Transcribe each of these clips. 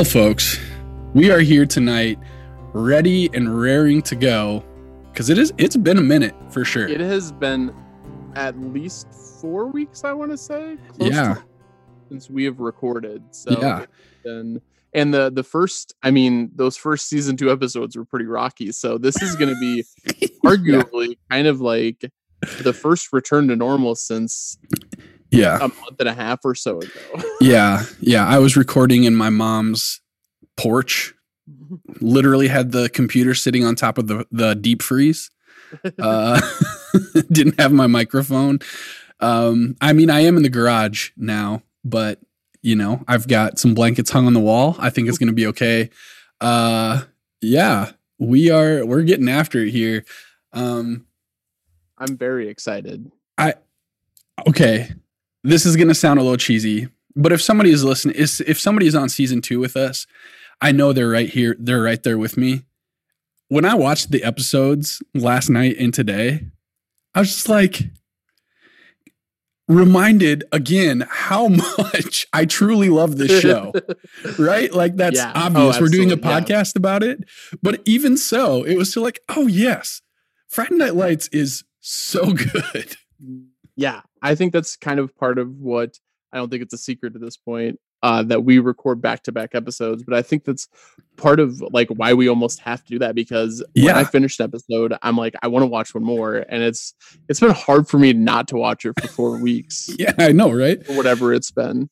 Well, folks, we are here tonight, ready and raring to go, because it is. It's been a minute for sure. It has been at least four weeks, I want to say. close Yeah. to- since we have recorded. So Yeah. been- and the the first, I mean, those first season two episodes were pretty rocky. So this is going to be arguably kind of like the first return to normal since Yeah, a month and a half or so ago. yeah, yeah. I was recording in my mom's porch. Literally had the computer sitting on top of the the deep freeze. Uh, didn't have my microphone. Um, I mean, I am in the garage now, but you know, I've got some blankets hung on the wall. I think it's going to be okay. Uh, yeah, we are. We're getting after it here. Um, I'm very excited. I okay, this is going to sound a little cheesy, but if somebody is listening, is if somebody is on season two with us, I know they're right here. They're right there with me. When I watched the episodes last night and today, I was just like reminded again how much I truly love this show. right? Like that's Yeah. Oh, obvious. Oh, We're doing a absolutely, yeah. podcast about it. But even so, it was still like, oh yes, Friday Night Lights is so good. Yeah i think that's kind of part of what i don't think it's a secret at this point uh, that we record back-to-back episodes but i think that's part of like why we almost have to do that because when Yeah. i finished an episode i'm like i want to watch one more and it's it's been hard for me not to watch it for four weeks Yeah, I know, right? or whatever it's been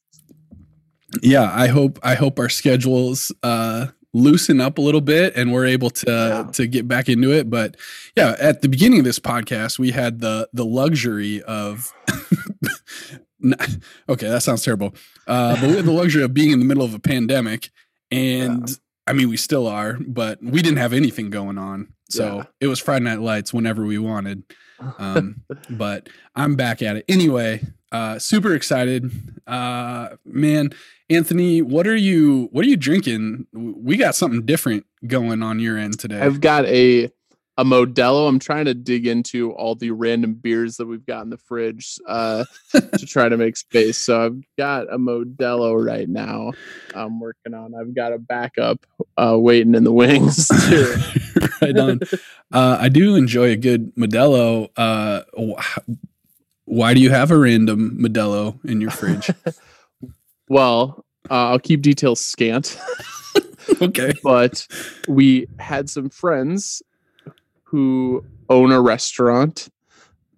yeah i hope i hope our schedules uh loosen up a little bit and we're able to Yeah. to get back into it. But yeah at the beginning of this podcast we had the the luxury of okay that sounds terrible. Uh but we had the luxury of being in the middle of a pandemic and i mean we still are but we didn't have anything going on. So Yeah. it was friday night lights whenever we wanted. Um but i'm back at it. Anyway uh super excited uh man anthony what are you what are you drinking we got something different going on your end today i've got a a Modelo. I'm trying to dig into all the random beers that we've got in the fridge uh, to try to make space. So I've got a Modelo right now. I'm working on. I've got a backup uh, waiting in the wings. Too. right on uh i do enjoy a good modelo uh why do you have a random modelo in your fridge well, uh, I'll keep details scant. okay but we had some friends who own a restaurant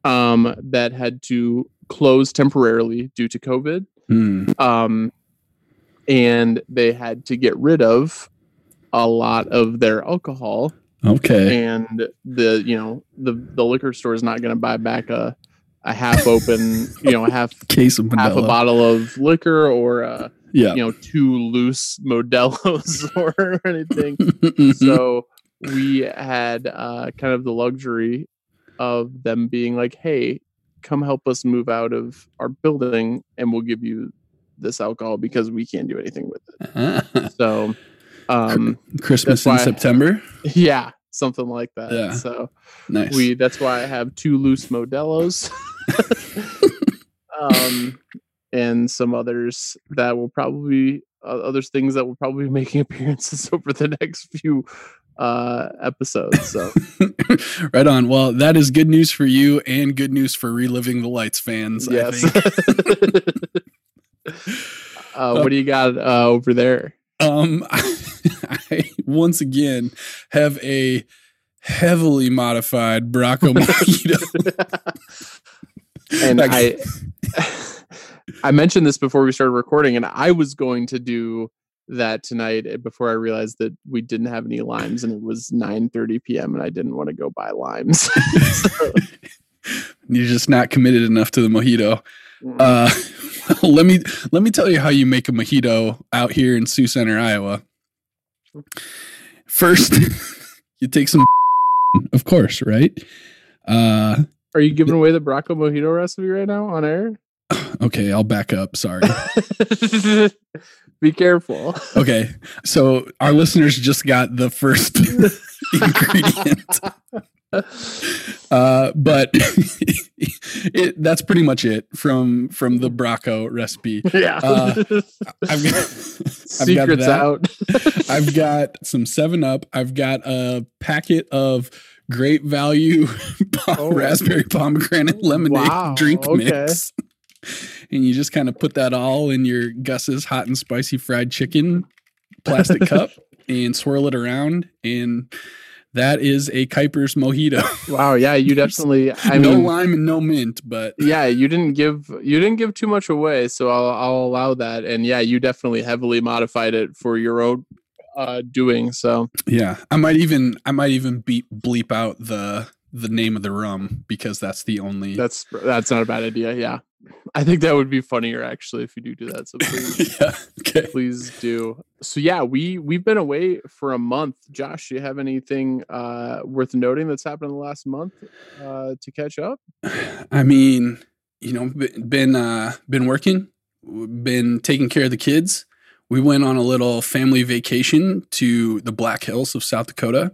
um, that had to close temporarily due to COVID. Hmm. Um, and they had to get rid of a lot of their alcohol. okay And the, you know, the, the liquor store is not going to buy back a, a half open, you know, a half, case of half a bottle of liquor or, uh, yeah you know, two loose Modelos or anything so we had uh, kind of the luxury of them being like, "Hey, come help us move out of our building, and we'll give you this alcohol because we can't do anything with it." So, um, christmas in september yeah, something like that. Yeah. So nice we that's why I have two loose Modelos, um, and some others that will probably uh, other things that will probably be making appearances over the next few uh episodes. So. right on. Well, that is good news for you and good news for reliving the lights fans. I Yes. think. uh, what do you got uh, over there? Um, I once again have a heavily modified Bracco mojito. And I, I mentioned this before we started recording, and I was going to do that tonight eh, before I realized that we didn't have any limes, and it was 9:30 p.m. and I didn't want to go buy limes. So, You're just not committed enough to the mojito. mm, Uh, let me let me tell you how you make a mojito out here in Sioux Center, Iowa. First, you take some, of course, right? Uh, are you giving away the Bracco mojito recipe right now on air? okay, I'll back up. Sorry. Be careful. Okay, so our listeners just got the first ingredient. uh, but it, that's pretty much it from from the Bracco recipe. Yeah, Uh, I've got, secrets that. out. I've got some Seven Up. I've got a packet of great value Oh. raspberry pomegranate oh, lemonade Wow, drink okay. mix. And you just kind of put that all in your Gus's hot and spicy fried chicken plastic cup and swirl it around. And that is a Kuiper's mojito. wow, yeah, you definitely. I mean no mean, lime and no mint, but yeah, you didn't give you didn't give too much away, so I'll I'll allow that. And yeah, you definitely heavily modified it for your own uh doing. So yeah, I might even I might even beep bleep out the the name of the rum because that's the only that's that's not a bad idea. Yeah, I think that would be funnier actually if you do do that. So please. yeah. Okay. please do so yeah we we've been away for a month josh do you have anything uh worth noting that's happened in the last month uh to catch up I mean, you know, been uh been working, been taking care of the kids. We went on a little family vacation to the Black Hills of South Dakota,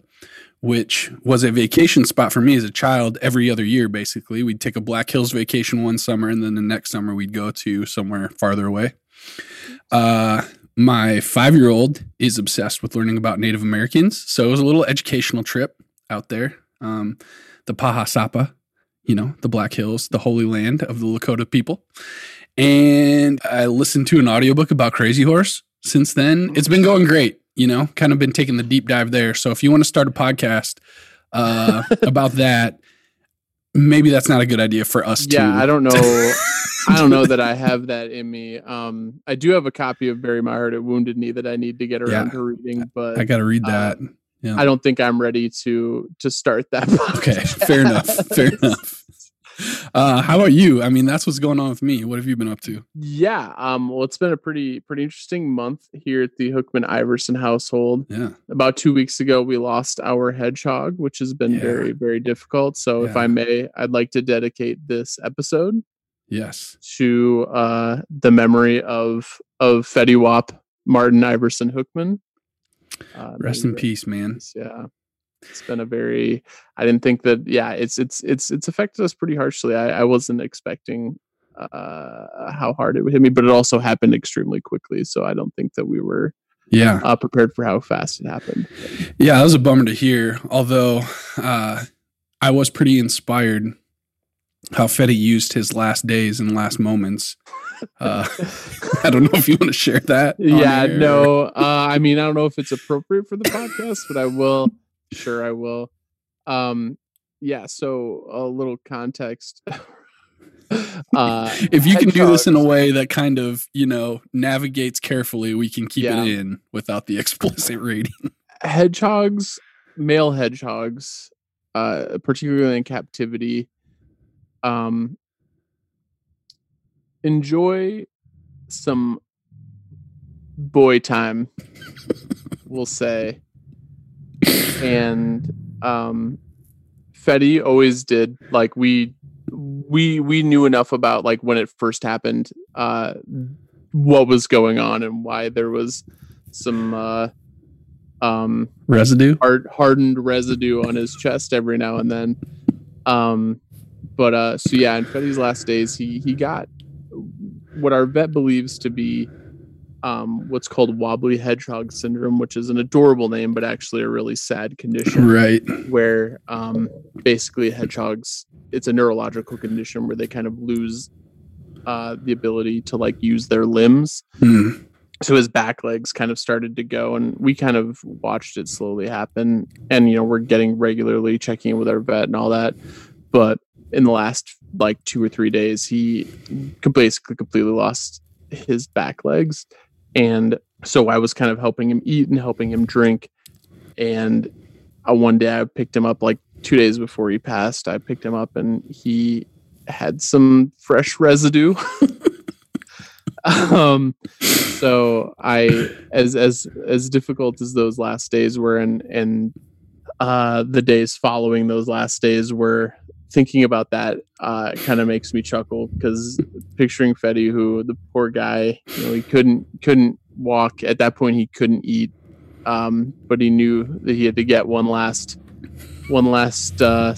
which was a vacation spot for me as a child every other year basically. We'd take a Black Hills vacation one summer and then the next summer we'd go to somewhere farther away. Uh my 5-year-old is obsessed with learning about Native Americans, so it was a little educational trip out there. Um the Pahasapa you know, the Black Hills, the holy land of the Lakota people. And I listened to an audiobook about Crazy Horse since then. It's been going great, you know, kind of been taking the deep dive there. So if you want to start a podcast uh, about that, maybe that's not a good idea for us to yeah to. i don't know i don't know that i have that in me um i do have a copy of bury my heart at wounded knee that i need to get around Yeah. to reading but I got to read uh, that. i don't think i'm ready to to start that okay, fair enough. Fair enough. Uh, how about you? I mean, that's what's going on with me. What have you been up to? yeah um well it's been a pretty pretty interesting month here at the hookman iverson household Yeah. about two weeks ago we lost our hedgehog which has been Yeah. very very difficult so if i may i'd like to dedicate this episode Yes. to uh the memory of of fetty wap martin iverson hookman uh, Rest in peace, man. yeah it's been a very i didn't think that yeah it's it's it's it's affected us pretty harshly i, I wasn't expecting uh how hard it would hit me but it also happened extremely quickly so i don't think that we were Yeah. uh prepared for how fast it happened Yeah, that was a bummer to hear. Although uh, I was pretty inspired how Fetty used his last days and last moments. Uh, I don't know if you want to share that. yeah no uh i mean i don't know if it's appropriate for the podcast but i will sure i will um yeah so a little context uh If you can do this in a way that kind of, you know, navigates carefully, we can keep Yeah. it in without the explicit rating. hedgehogs male hedgehogs uh particularly in captivity um enjoy some boy time we'll say and um Fetty always did like we we we knew enough about like when it first happened uh what was going on and why there was some uh um Residue? hard hardened residue on his chest every now and then. Um, but uh, so yeah, in Fetty's last days, he he got what our vet believes to be um, what's called wobbly hedgehog syndrome, which is an adorable name, but actually a really sad condition. Right. where um, basically hedgehogs it's a neurological condition where they kind of lose uh, the ability to like use their limbs. Hmm. so his back legs kind of started to go and we kind of watched it slowly happen. And you know we're getting regularly checking in with our vet and all that. But in the last like two or three days he basically completely lost his back legs and so i was kind of helping him eat and helping him drink. And uh, one day i picked him up like two days before he passed i picked him up and he had some fresh residue. Um so i as as as difficult as those last days were and and uh the days following those last days were thinking about that uh kind of makes me chuckle because picturing Fetty who the poor guy you know he couldn't couldn't walk at that point he couldn't eat um but he knew that he had to get one last one last uh,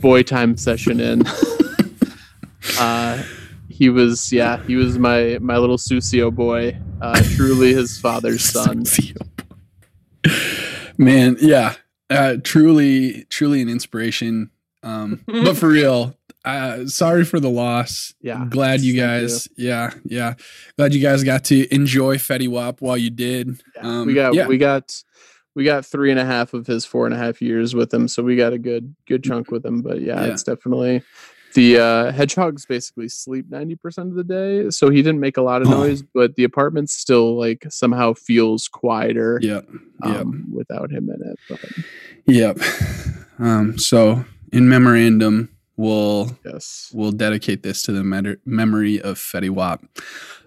boy time session in. uh, he was, yeah, he was my my little Susio boy. Uh, truly his father's son. Man, yeah, uh, truly, truly an inspiration. Um, but for real, uh, sorry for the loss. Yeah, glad you guys, yeah, yeah, glad you guys got to enjoy Fetty Wap while you did. Yeah, Um, we got yeah. we got we got three and a half of his four and a half years with him, so we got a good good chunk with him. But yeah, Yeah. it's definitely the uh, hedgehogs basically sleep ninety percent of the day, so he didn't make a lot of Oh. noise, but the apartment still like somehow feels quieter Yep, yep, um, without him in it. But yep. Um, so in memorandum, we'll yes, we'll dedicate this to the met- memory of Fetty Wap.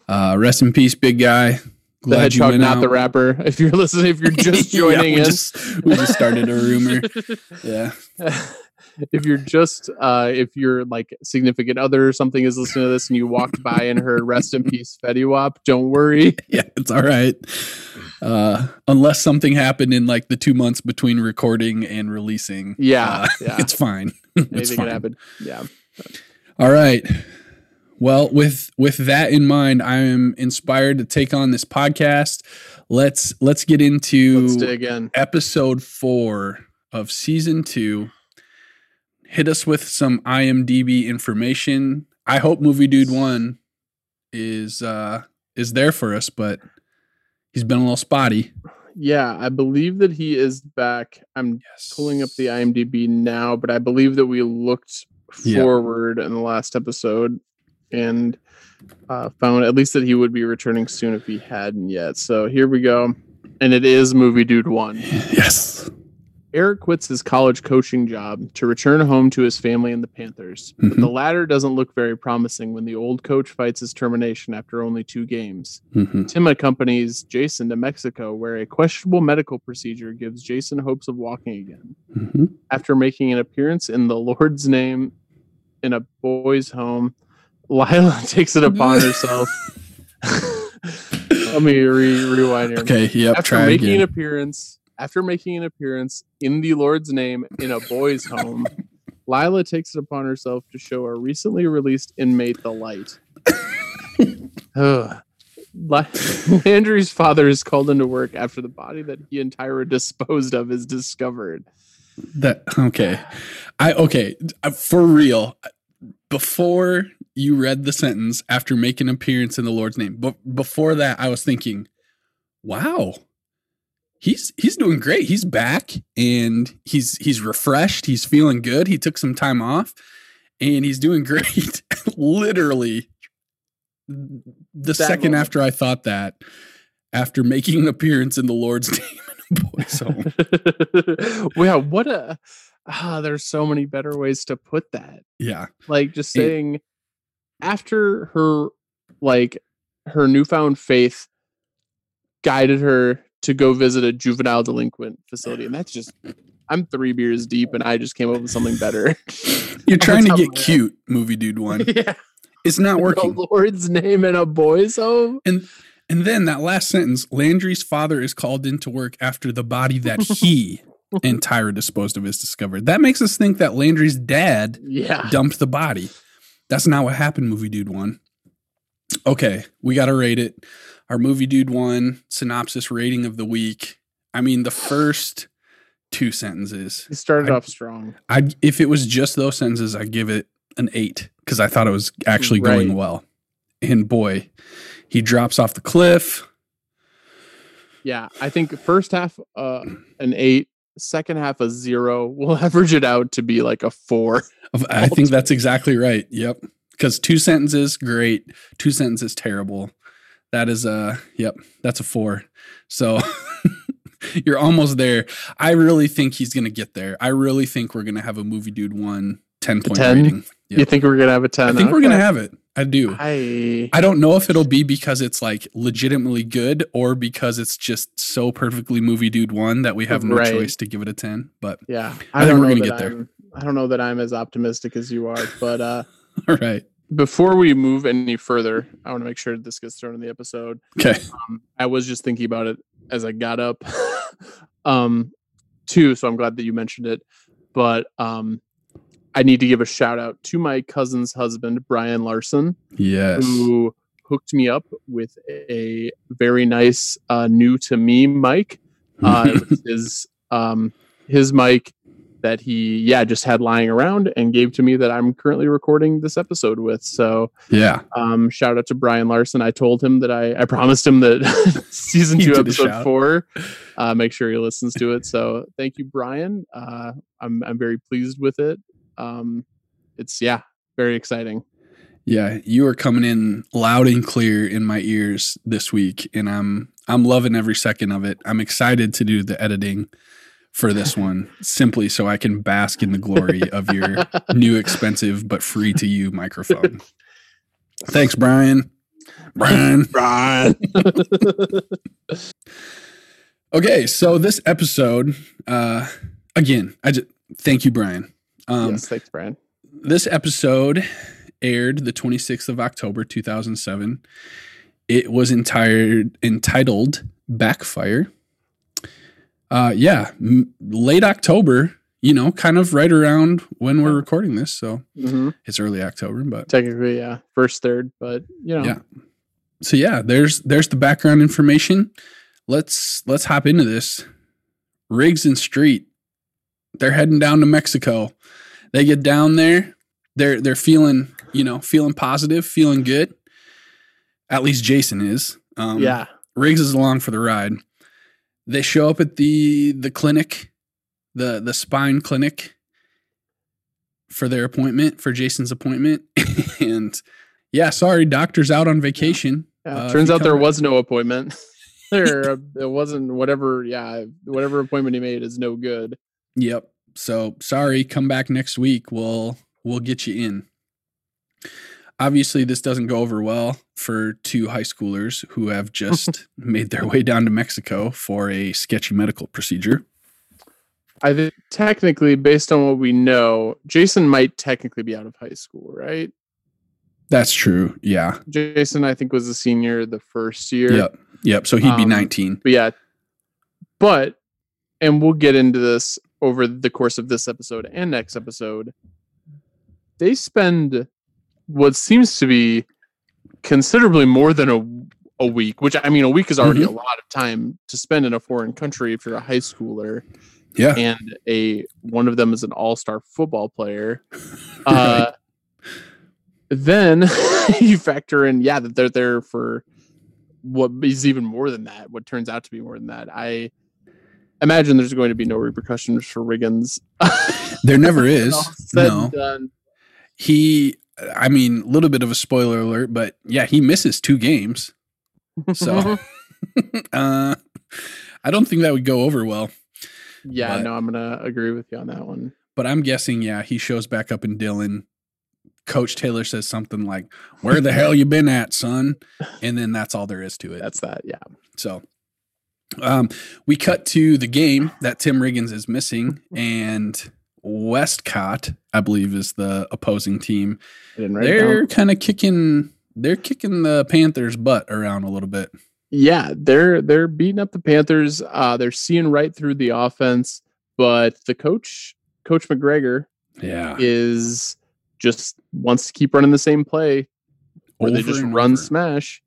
Uh, rest in peace, big guy. the Glad you hedgehog, not the rapper. If you're listening, if you're just Yeah, joining we in, just- we just started a rumor. Yeah. if you're just uh if your like significant other or something is listening to this and you walked by and heard rest in peace Fetty Wap, don't worry. yeah, it's all right. Uh, unless something happened in like the two months between recording and releasing. Yeah, uh, yeah. it's fine. it's fine. happen. Yeah. All right. Well, with with that in mind, I am inspired to take on this podcast. Let's let's get into Let's dig in. episode four of season two. Hit us with some IMDb information. I hope Movie Dude One is uh is there for us, but he's been a little spotty. Yeah, I believe that he is back. I'm Yes. pulling up the IMDb now, but I believe that we looked Yeah. forward in the last episode and uh, found at least that he would be returning soon if he hadn't yet. So here we go. And it is Movie Dude 1. Yes. Eric quits his college coaching job to return home to his family and the Panthers. But the latter doesn't look very promising when the old coach fights his termination after only two games. Mhm. Tim accompanies Jason to Mexico, where a questionable medical procedure gives Jason hopes of walking again. Mhm. After making an appearance in the Lord's name in a boy's home, Lila takes it upon herself. Let me re- rewind here. Okay. Yep. After making an appearance, after making an appearance in the Lord's name in a boy's home, Lila takes it upon herself to show a recently released inmate the light. Landry's father is called into work after the body that he and Tyra disposed of is discovered. That okay. I okay uh, for real. Before you read the sentence after making an appearance in the Lord's name, but before that, I was thinking, wow, he's he's doing great. He's back and he's he's refreshed. He's feeling good. He took some time off and he's doing great. Literally, the second moment. after I thought that, after making an appearance in the Lord's name in a boy's home. wow, what a ah, there's so many better ways to put that. Yeah. like just It- saying after her like her newfound faith guided her to go visit a juvenile delinquent facility and that's just i'm three beers deep and i just came up with something better You're trying to get of head. cute, movie dude one. yeah It's not working. the lord's name in a boy's home And and then that last sentence, Landry's father is called into work after the body that he and Tyra disposed of is discovered. That makes us think that Landry's dad yeah dumped the body. That's not what happened, movie dude one. Okay, we gotta rate it. Our movie dude one synopsis rating of the week. I mean, the first two sentences. he started I- off strong I if it was just those sentences, I'd give it an eight because I thought it was actually going well. And boy, he drops off the cliff. yeah i think first half uh an eight second half a zero we'll average it out to be like a four I think that's exactly right. Yep. Because two sentences, great. Two sentences, terrible. That is a yep. That's a four. So you're almost there. I really think he's gonna get there. I really think we're gonna have a movie dude one 10 point 10? rating. Yep. you think we're gonna have a 10 I think we're gonna have it. I do. I I don't know if it'll be because it's like legitimately good or because it's just so perfectly movie dude one that we have no Right. choice to give it a 10. But yeah, I I, think we're gonna get there. I'm, I don't know that I'm as optimistic as you are, but uh, all right. Before we move any further, I want to make sure this gets thrown in the episode. Okay. Um, I was just thinking about it as I got up. um, too, so I'm glad that you mentioned it. but um, I need to give a shout out to my cousin's husband, Brian Larson, Yes. who hooked me up with a very nice uh, new to me mic. Uh, his um, his mic that he yeah just had lying around and gave to me that I'm currently recording this episode with. So yeah. um, shout out to Brian Larson. I told him that I, I promised him that season two, episode four, uh, make sure he listens to it. So thank you, Brian. Uh, I'm I'm very pleased with it. Um, it's yeah, very exciting. Yeah, you are coming in loud and clear in my ears this week, and I'm I'm loving every second of it. I'm excited to do the editing for this one, simply so I can bask in the glory of your new expensive but free to you microphone. Thanks, Brian. Brian. Brian. Okay, so this episode, uh, again, I just thank you, Brian. Um, yes, thanks, Brian. this episode aired the 26th of October 2007. It was entire, entitled Backfire. Uh, yeah, m- late October, you know, kind of right around when we're recording this. So hmm it's early October, but Technically, yeah, first third, but you know, Yeah. so yeah, there's there's the background information. Let's let's hop into this. Riggs and Street, they're heading down to Mexico. They get down there, they're they're feeling you know feeling positive, feeling good. At least Jason is. Um, yeah, Riggs is along for the ride. They show up at the the clinic, the the spine clinic for their appointment for Jason's appointment, and yeah, sorry, doctor's out on vacation. yeah. Uh, Turns out there was no appointment. there, uh, there wasn't whatever. Yeah, whatever appointment he made is no good. Yep. So sorry, come back next week. We'll we'll get you in. Obviously, this doesn't go over well for two high schoolers who have just made their way down to Mexico for a sketchy medical procedure. I think technically, based on what we know, Jason might technically be out of high school, right? That's true. Yeah. Jason, I think, was a senior the first year. Yep. Yep. So he'd be Um, 19. But yeah, but and we'll get into this over the course of this episode and next episode. They spend what seems to be considerably more than a a week, which I mean, a week is already a lot of time to spend in a foreign country if you're a high schooler, Yeah. and a one of them is an all star football player. Uh, then you factor in, yeah, that they're there for what is even more than that. What turns out to be more than that. I imagine there's going to be no repercussions for Riggins. There never is. No. done. He, I mean, a little bit of a spoiler alert, but yeah, he misses two games. So, uh, I don't think that would go over well. yeah, but- no, I'm gonna agree with you on that one. But I'm guessing, yeah, he shows back up in Dillon. Coach Taylor says something like, "Where the hell you been at, son?" And then that's all there is to it. That's that. Yeah. So, um, we cut to the game that Tim Riggins is missing, and Westcott, I believe, is the opposing team. I didn't write it They're kind of kicking. They're kicking the Panthers' butt around a little bit. Yeah, they're they're beating up the Panthers. Uh, they're seeing right through the offense, but the coach, Coach McGregor, Yeah, is just wants to keep running the same play where they just run over. smash.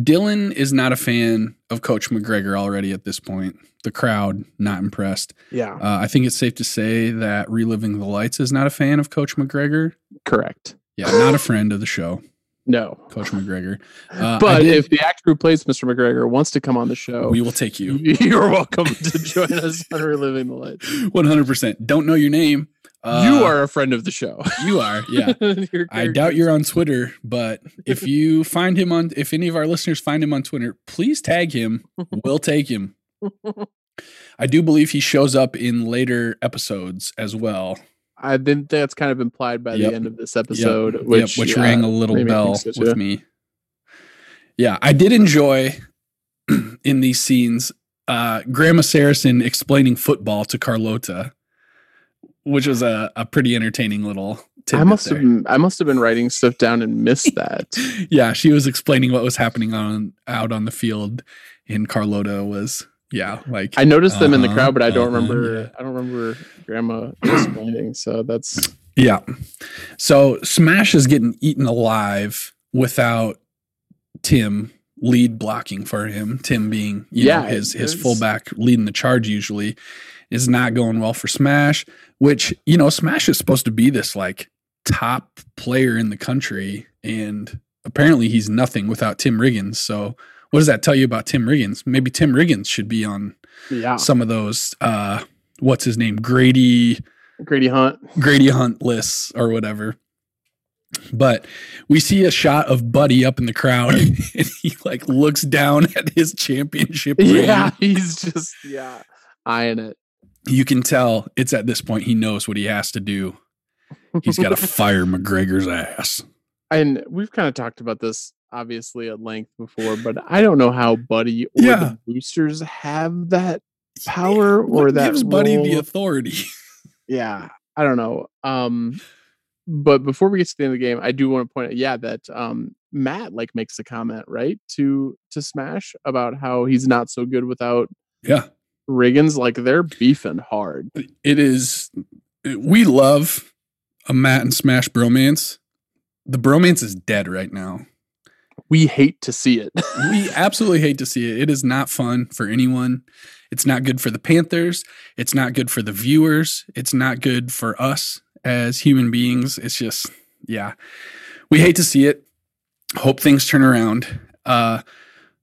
Dillon is not a fan of Coach McGregor already at this point. The crowd not impressed. Yeah, Uh, I think it's safe to say that Reliving the Lights is not a fan of Coach McGregor. correct. Yeah, not a friend of the show, No, Coach McGregor. Uh, but did- if the actor who plays Mr. McGregor wants to come on the show, we will take you, you're welcome to join us on Reliving the Lights. one hundred percent. Don't know your name. Uh, you are a friend of the show. You are. Yeah. I doubt you're on Twitter, but if you find him on, if any of our listeners find him on Twitter, please tag him. We'll take him. I do believe he shows up in later episodes as well. I think that's kind of implied by Yep. the end of this episode, Yep, which which uh, rang a little bell so, with me. Yeah, I did enjoy in these scenes uh, Grandma Saracen explaining football to Carlotta, which was a, a pretty entertaining little I must there. have I must have been writing stuff down and missed that. yeah, she was explaining what was happening on out on the field, in Carlotta was, Yeah, like I noticed them in the Uh-huh, crowd, but I don't uh-huh, remember. yeah. I don't remember Grandma explaining. So that's Yeah. So Smash is getting eaten alive without Tim lead blocking for him. Tim being, you know, Yeah, his his fullback leading the charge usually is not going well for Smash, which, you know, Smash is supposed to be this like top player in the country and apparently he's nothing without Tim Riggins. So what does that tell you about Tim Riggins? Maybe Tim Riggins should be on yeah. some of those uh what's his name? Grady Grady Hunt. Grady Hunt lists or whatever. But we see a shot of Buddy up in the crowd and he like looks down at his championship ring. Yeah, he's just yeah eyeing it. You can tell it's at this point he knows what he has to do. He's got to fire McGregor's ass. and we've kind of talked about this obviously at length before, but I don't know how Buddy or Yeah. the boosters have that power What or that gives Buddy the authority. yeah i don't know um but before we get to the end of the game i do want to point out yeah that um matt like makes a comment right to to smash about how he's not so good without Yeah. Riggins like they're beefing hard It is we love a Matt and Smash bromance. The bromance is dead right now. we hate to see it we absolutely hate to see it. It is not fun for anyone. It's not good for the Panthers. It's not good for the viewers. It's not good for us as human beings. It's just, yeah, we hate to see it. Hope things turn around. Uh,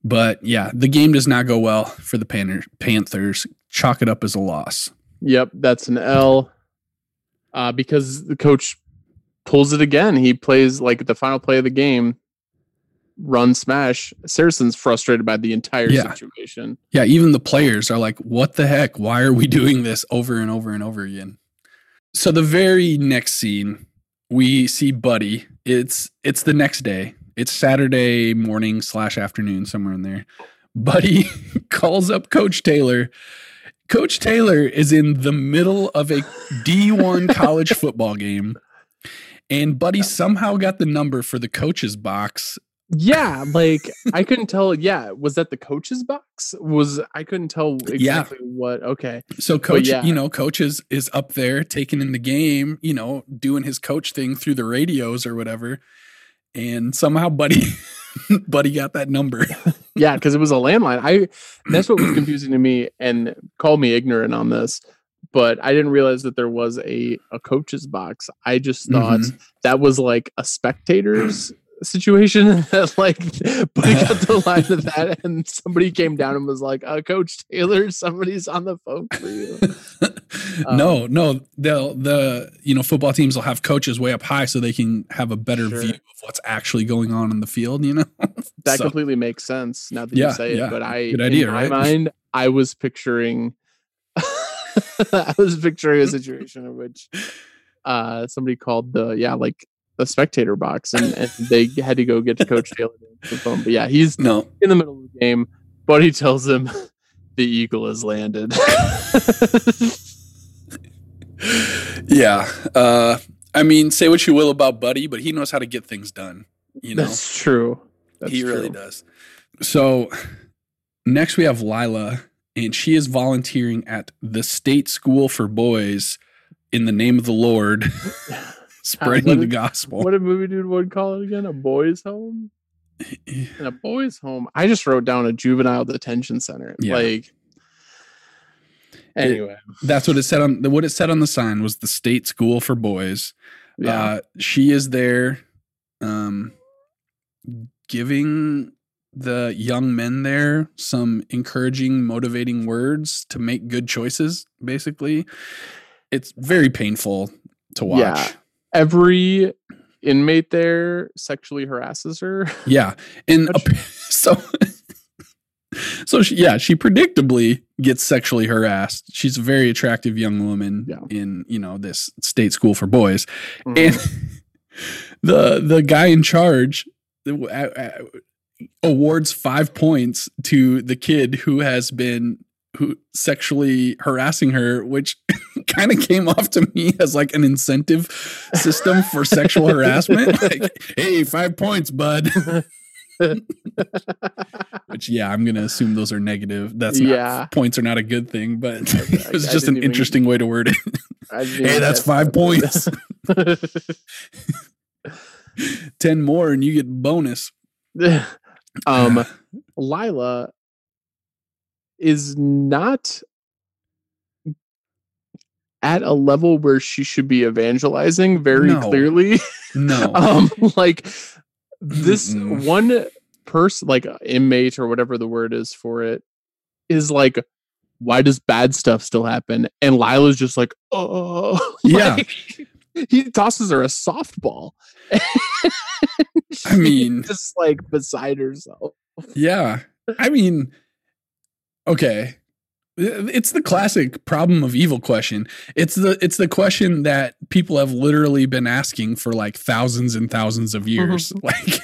but yeah, the game does not go well for the Panther- Panthers. Chalk it up as a loss. yep that's an l uh because the coach pulls it again he plays like the final play of the game run smash saracen's frustrated by the entire Yeah. situation Yeah, even the players are like, what the heck? Why are we doing this over and over and over again? So the very next scene, we see Buddy. It's it's the next day. It's Saturday morning slash afternoon, somewhere in there. Buddy calls up Coach Taylor. Coach Taylor is in the middle of a D1 college football game. And Buddy somehow got the number for the coach's box Yeah, like I couldn't tell. Yeah, was that the coach's box? Was I couldn't tell Yeah. exactly what? Okay, So coach, yeah. you know, coach is, is up there taking in the game, you know, doing his coach thing through the radios or whatever. And somehow Buddy Buddy got that number. yeah, because it was a landline. I that's what was confusing to me, and call me ignorant on this, but I didn't realize that there was a a coach's box. I just thought Mhm. that was like a spectator's situation that like Buddy got the line of that, and somebody came down and was like, uh, "Coach Taylor, somebody's on the phone for you." no, no, they'll the you know, football teams will have coaches way up high so they can have a better Sure. view of what's actually going on in the field, you know? That So- completely makes sense now that Yeah, you say yeah. it. But I, Good idea, in my right? mind, I was picturing, I was picturing a situation in which uh, somebody called the yeah like the spectator box, and, and they had to go get to Coach Taylor to the phone. But yeah, he's No. in the middle of the game. Buddy tells him the eagle has landed. Yeah. Uh I mean, say what you will about Buddy, but he knows how to get things done. You know? That's true. That's he true. really does. So next we have Lila, and she is volunteering at the state school for boys in the name of the Lord, spreading the did- gospel. What did movie dude would call it again? A boys' home. in a boys' home. I just wrote down a juvenile detention center. Yeah. Like, anyway, That's what it said on the what it said on the sign was the state school for boys. yeah, Uh, she is there, um, giving the young men there some encouraging, motivating words to make good choices. Basically, it's very painful to watch. Yeah. Every inmate there sexually harasses her. Yeah, and ap- so so she, yeah, she predictably gets sexually harassed. She's a very attractive young woman Yeah. in you know this state school for boys, Mhm. and the the guy in charge awards five points to the kid who has been who sexually harassing her, which kind of came off to me as like an incentive system for sexual harassment. Like, hey, five points, bud. Which yeah, I'm gonna assume those are negative. That's not Yeah. points are not a good thing, but it was just an even- interesting way to word it. Hey, that's five points. Ten more and you get bonus. um, Lila is not at a level where she should be evangelizing very No. clearly. no. um, like this Mm-mm. one person, like uh, inmate or whatever the word is for it, is like, why does bad stuff still happen? And Lila's just like, oh, Yeah. Like, he tosses her a softball. I mean- just like beside herself. Yeah. I mean, okay. It's the classic problem of evil question. It's the it's the question that people have literally been asking for like thousands and thousands of mm-hmm. years. like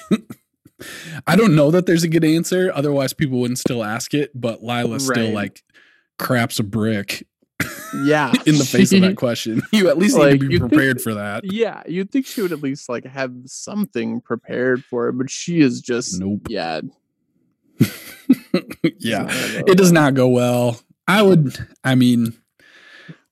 I don't know that there's a good answer, otherwise people wouldn't still ask it, but Lila still like craps a brick Yeah, in the face of that question. You at least need Like, to be you'd think- prepared for that. Yeah, you'd think she would at least like have something prepared for it, but she is just Nope. yeah, yeah. it does not go well. I would, I mean,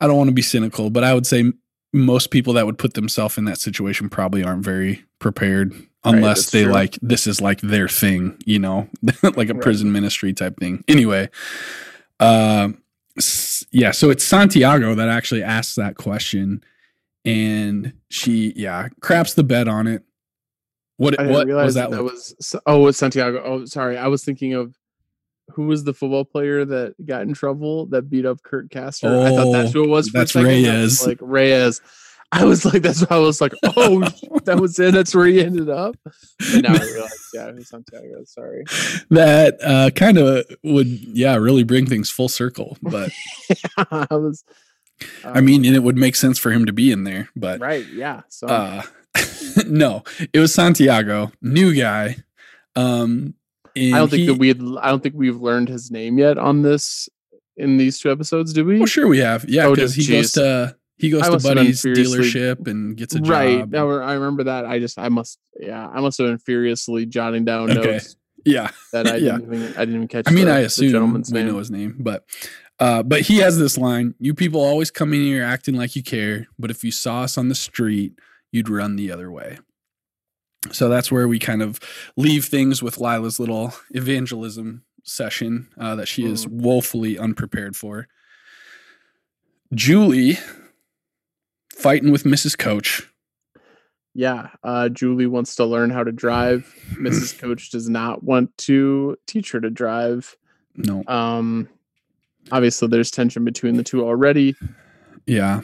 I don't want to be cynical, but I would say most people that would put themselves in that situation probably aren't very prepared unless that's they true. like this is like their thing, you know, like a Right. prison ministry type thing. Anyway, uh, yeah, so it's Santiago that actually asks that question, and she, yeah, craps the bed on it. What I what realize was that, that? was oh it's Santiago. Oh, sorry, I was thinking of who was the football player that got in trouble that beat up Kurt Castor. I thought that's who it was. For that's second. I was Reyes. like Reyes. I was like, that's why I was like, oh, that was it. That's where he ended up. And now I realized, yeah, it was Santiago. Sorry. that uh, kind of would yeah really bring things full circle but I was. i um, mean and it would make sense for him to be in there but right? Yeah. So uh no it was santiago new guy um I don't think he- that we had. I don't think we've learned his name yet on this in these two episodes. Do we? well sure we have yeah Oh, because just- he goes to he goes to must have been buddy's dealership and gets a job. right. Now I remember that. I just. I must. Yeah. I must have been furiously jotting down Okay. notes yeah that I Yeah. didn't even. I didn't even catch. I mean, the, I assume we name. know his name, but uh, but he has this line: "You people always come in here acting like you care, but if you saw us on the street, you'd run the other way." So that's where we kind of leave things with Lila's little evangelism session uh, that she is woefully unprepared for. Julie fighting with Mrs. Coach. Yeah. Uh, Julie wants to learn how to drive. Mrs. Coach does not want to teach her to drive. No, Um, obviously, there's tension between the two already. Yeah.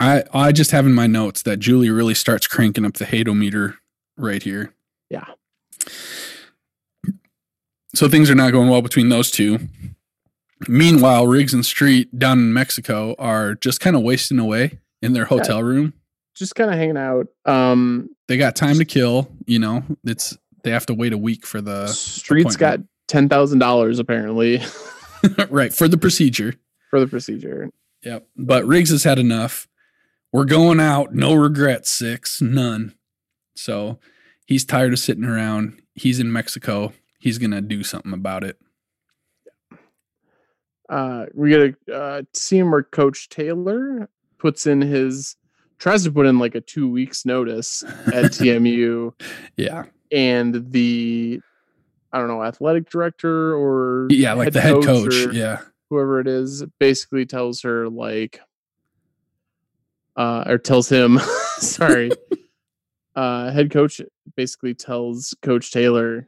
I I just have in my notes that Julie really starts cranking up the hatometer right here. Yeah. So things are not going well between those two. Meanwhile, Riggs and Street down in Mexico are just kind of wasting away in their hotel room. Just kind of hanging out. Um, They got time to kill, you know. It's they have to wait a week for the Street's got ten thousand dollars apparently right for the procedure. for the procedure. Yep. But Riggs has had enough. We're going out. No regrets, six. None. So he's tired of sitting around. He's in Mexico. He's going to do something about it. uh we get a uh, scene where coach taylor puts in his tries to put in like a two weeks notice at tmu Yeah. and the i don't know athletic director or Yeah. Like the head coach. Yeah. whoever it is basically tells her like uh or tells him sorry uh head coach basically tells coach taylor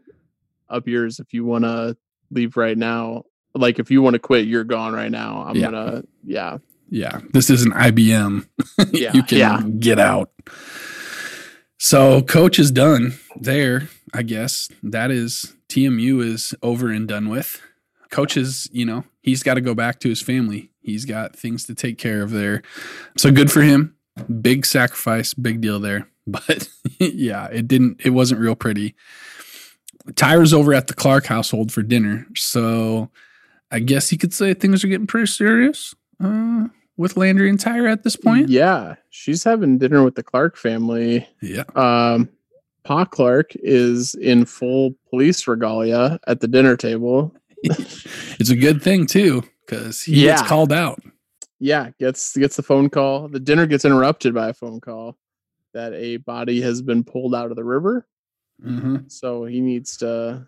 up yours if you want to leave right now like if you want to quit you're gone right now i'm Yeah. gonna yeah Yeah. This isn't IBM. Yeah, you can yeah. get out. So coach is done there, I guess. That is TMU is over and done with. Coach is, you know, he's got to go back to his family. He's got things to take care of there. So good for him. Big sacrifice, big deal there. But yeah, it didn't it wasn't real pretty. Tyra's over at the Clark household for dinner. So I guess you could say things are getting pretty serious uh, with Landry and Tyra at this point. yeah she's having dinner with the clark family Yeah. um Pa Clark is in full police regalia at the dinner table. it's a good thing too, because he Yeah. gets called out. Yeah, gets gets the phone call. The dinner gets interrupted by a phone call that a body has been pulled out of the river. hmm So he needs to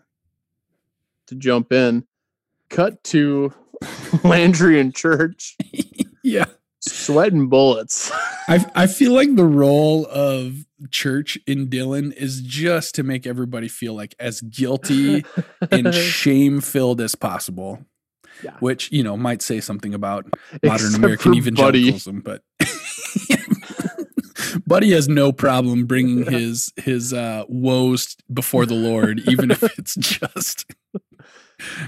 to jump in. Cut to Landry and Church yeah. Sweating bullets. I I feel like the role of Church in Dillon is just to make everybody feel like as guilty and shame filled as possible. Yeah. Which, you know, might say something about modern Except American for Buddy. evangelicalism, but Buddy has no problem bringing his his uh, woes before the Lord, even if it's just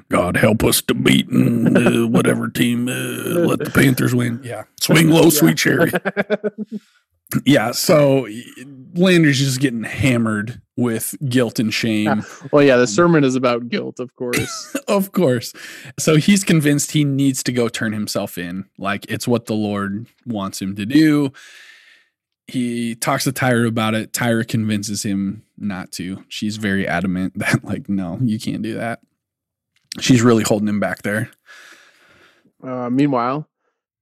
God help us to beat and, uh, whatever team. Uh, let the Panthers win. Yeah, swing low, Yeah. sweet cherry. Yeah, so Landry's just getting hammered with guilt and shame. well, yeah, the sermon is about guilt, of course. of course. So he's convinced he needs to go turn himself in. Like it's what the Lord wants him to do. He talks to Tyra about it. Tyra convinces him not to. She's very adamant that, like, no, you can't do that. She's really holding him back there. Uh, meanwhile,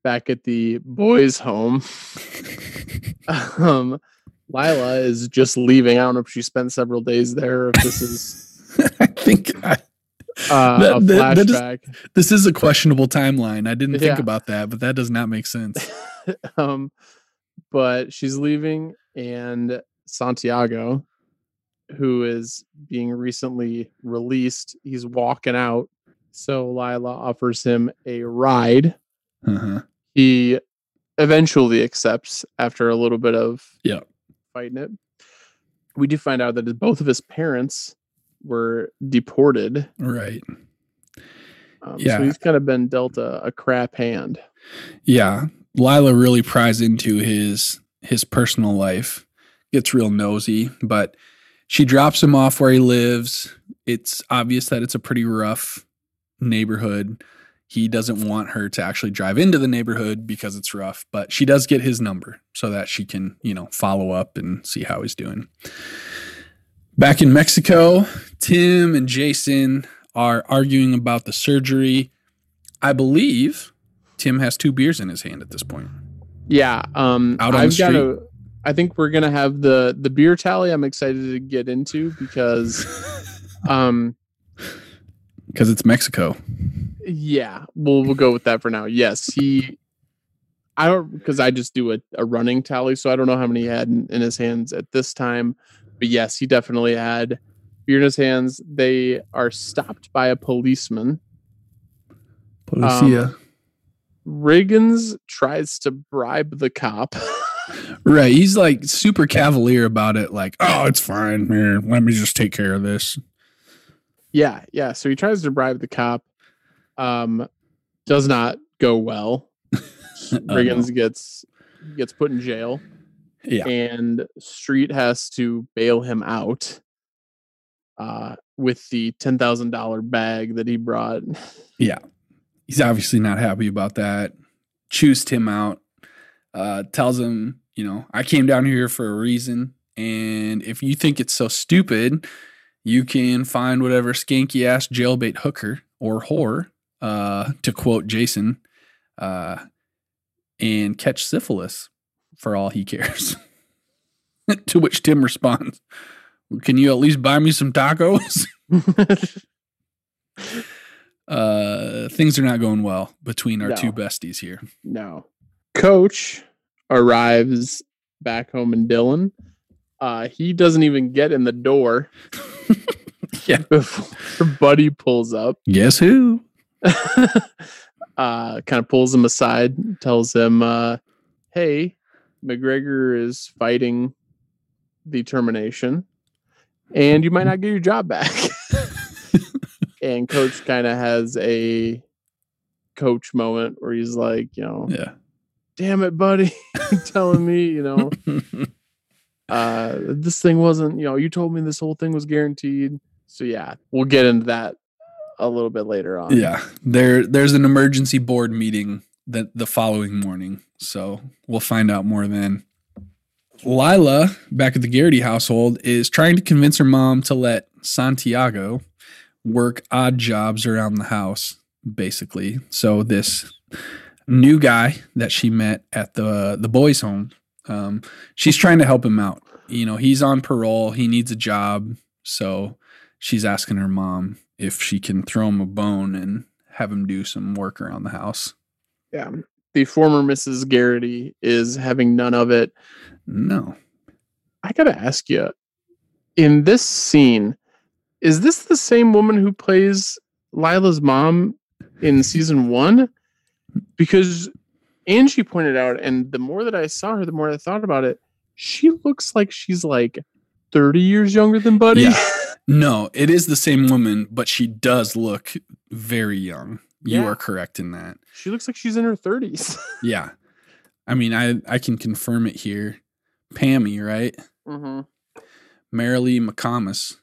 back at the boys' home, um, Lila is just leaving. I don't know if she spent several days there. If this is I think I, uh, That- a that- that is- flashback. this is a questionable timeline. I didn't think Yeah. about that, but that does not make sense. um, but she's leaving, and Santiago, who is being recently released, he's walking out. So Lila offers him a ride. Uh-huh. He eventually accepts after a little bit of Yeah. fighting it. We do find out that both of his parents were deported. Right. Um, Yeah. So he's kind of been dealt a, a crap hand. Yeah. Lila really pries into his his personal life. Gets real nosy, but she drops him off where he lives. It's obvious that it's a pretty rough neighborhood. He doesn't want her to actually drive into the neighborhood because it's rough, but she does get his number so that she can, you know, follow up and see how he's doing. Back in Mexico, Tim and Jason are arguing about the surgery. I believe Tim has two beers in his hand at this point. Yeah. Um, Out on I've the got street. I think we're gonna have the the beer tally. I'm excited to get into because, um, Because it's Mexico. yeah, we'll we'll go with that for now. Yes, he. I don't because I just do a, a running tally, so I don't know how many he had in, in his hands at this time. But yes, he definitely had beer in his hands. They are stopped by a policeman. Policia. Riggins tries to bribe the cop. right. He's like super cavalier about it. Like, oh, it's fine. Here, let me just take care of this. Yeah, yeah. So he tries to bribe the cop. Um, does not go well. Riggins gets gets put in jail, Yeah. and Street has to bail him out. Uh, with the ten thousand dollar bag that he brought. Yeah. He's obviously not happy about that. Chews him out. Uh, tells him, you know, I came down here for a reason. And if you think it's so stupid, you can find whatever skanky ass jailbait hooker or whore, uh, to quote Jason, uh, and catch syphilis for all he cares. to which Tim responds, Can you at least buy me some tacos? uh, things are not going well between our two besties here. no. Coach arrives back home in Dillon. Uh, he doesn't even get in the door Yeah. before Buddy pulls up. Guess who? uh, kind of pulls him aside, tells him, uh, "Hey, McGregor is fighting the termination, and you might not get your job back." and Coach kind of has a coach moment where he's like, you know, Yeah. "Damn it, buddy, telling me, you know, uh, this thing wasn't, you know, you told me this whole thing was guaranteed." So yeah, we'll get into that a little bit later on. yeah. There there's an emergency board meeting that the following morning. So we'll find out more then. Lila, back at the Garrity household, is trying to convince her mom to let Santiago work odd jobs around the house, basically. So this new guy that she met at the the boys' home, um, she's trying to help him out. You know, he's on parole. He needs a job, so she's asking her mom if she can throw him a bone and have him do some work around the house. Yeah. The former Mrs. Garrity is having none of it. No. I got to ask you in this scene, is this the same woman who plays Lila's mom in season one? Because Angie pointed out, and the more that I saw her, the more I thought about it, she looks like she's like 30 years younger than Buddy. Yeah. No, it is the same woman, but she does look very young. You Yeah. are correct in that. She looks like she's in her 30s. Yeah. I mean, I I can confirm it here. Pammy, right? mm-hmm. Merrilee McCommas.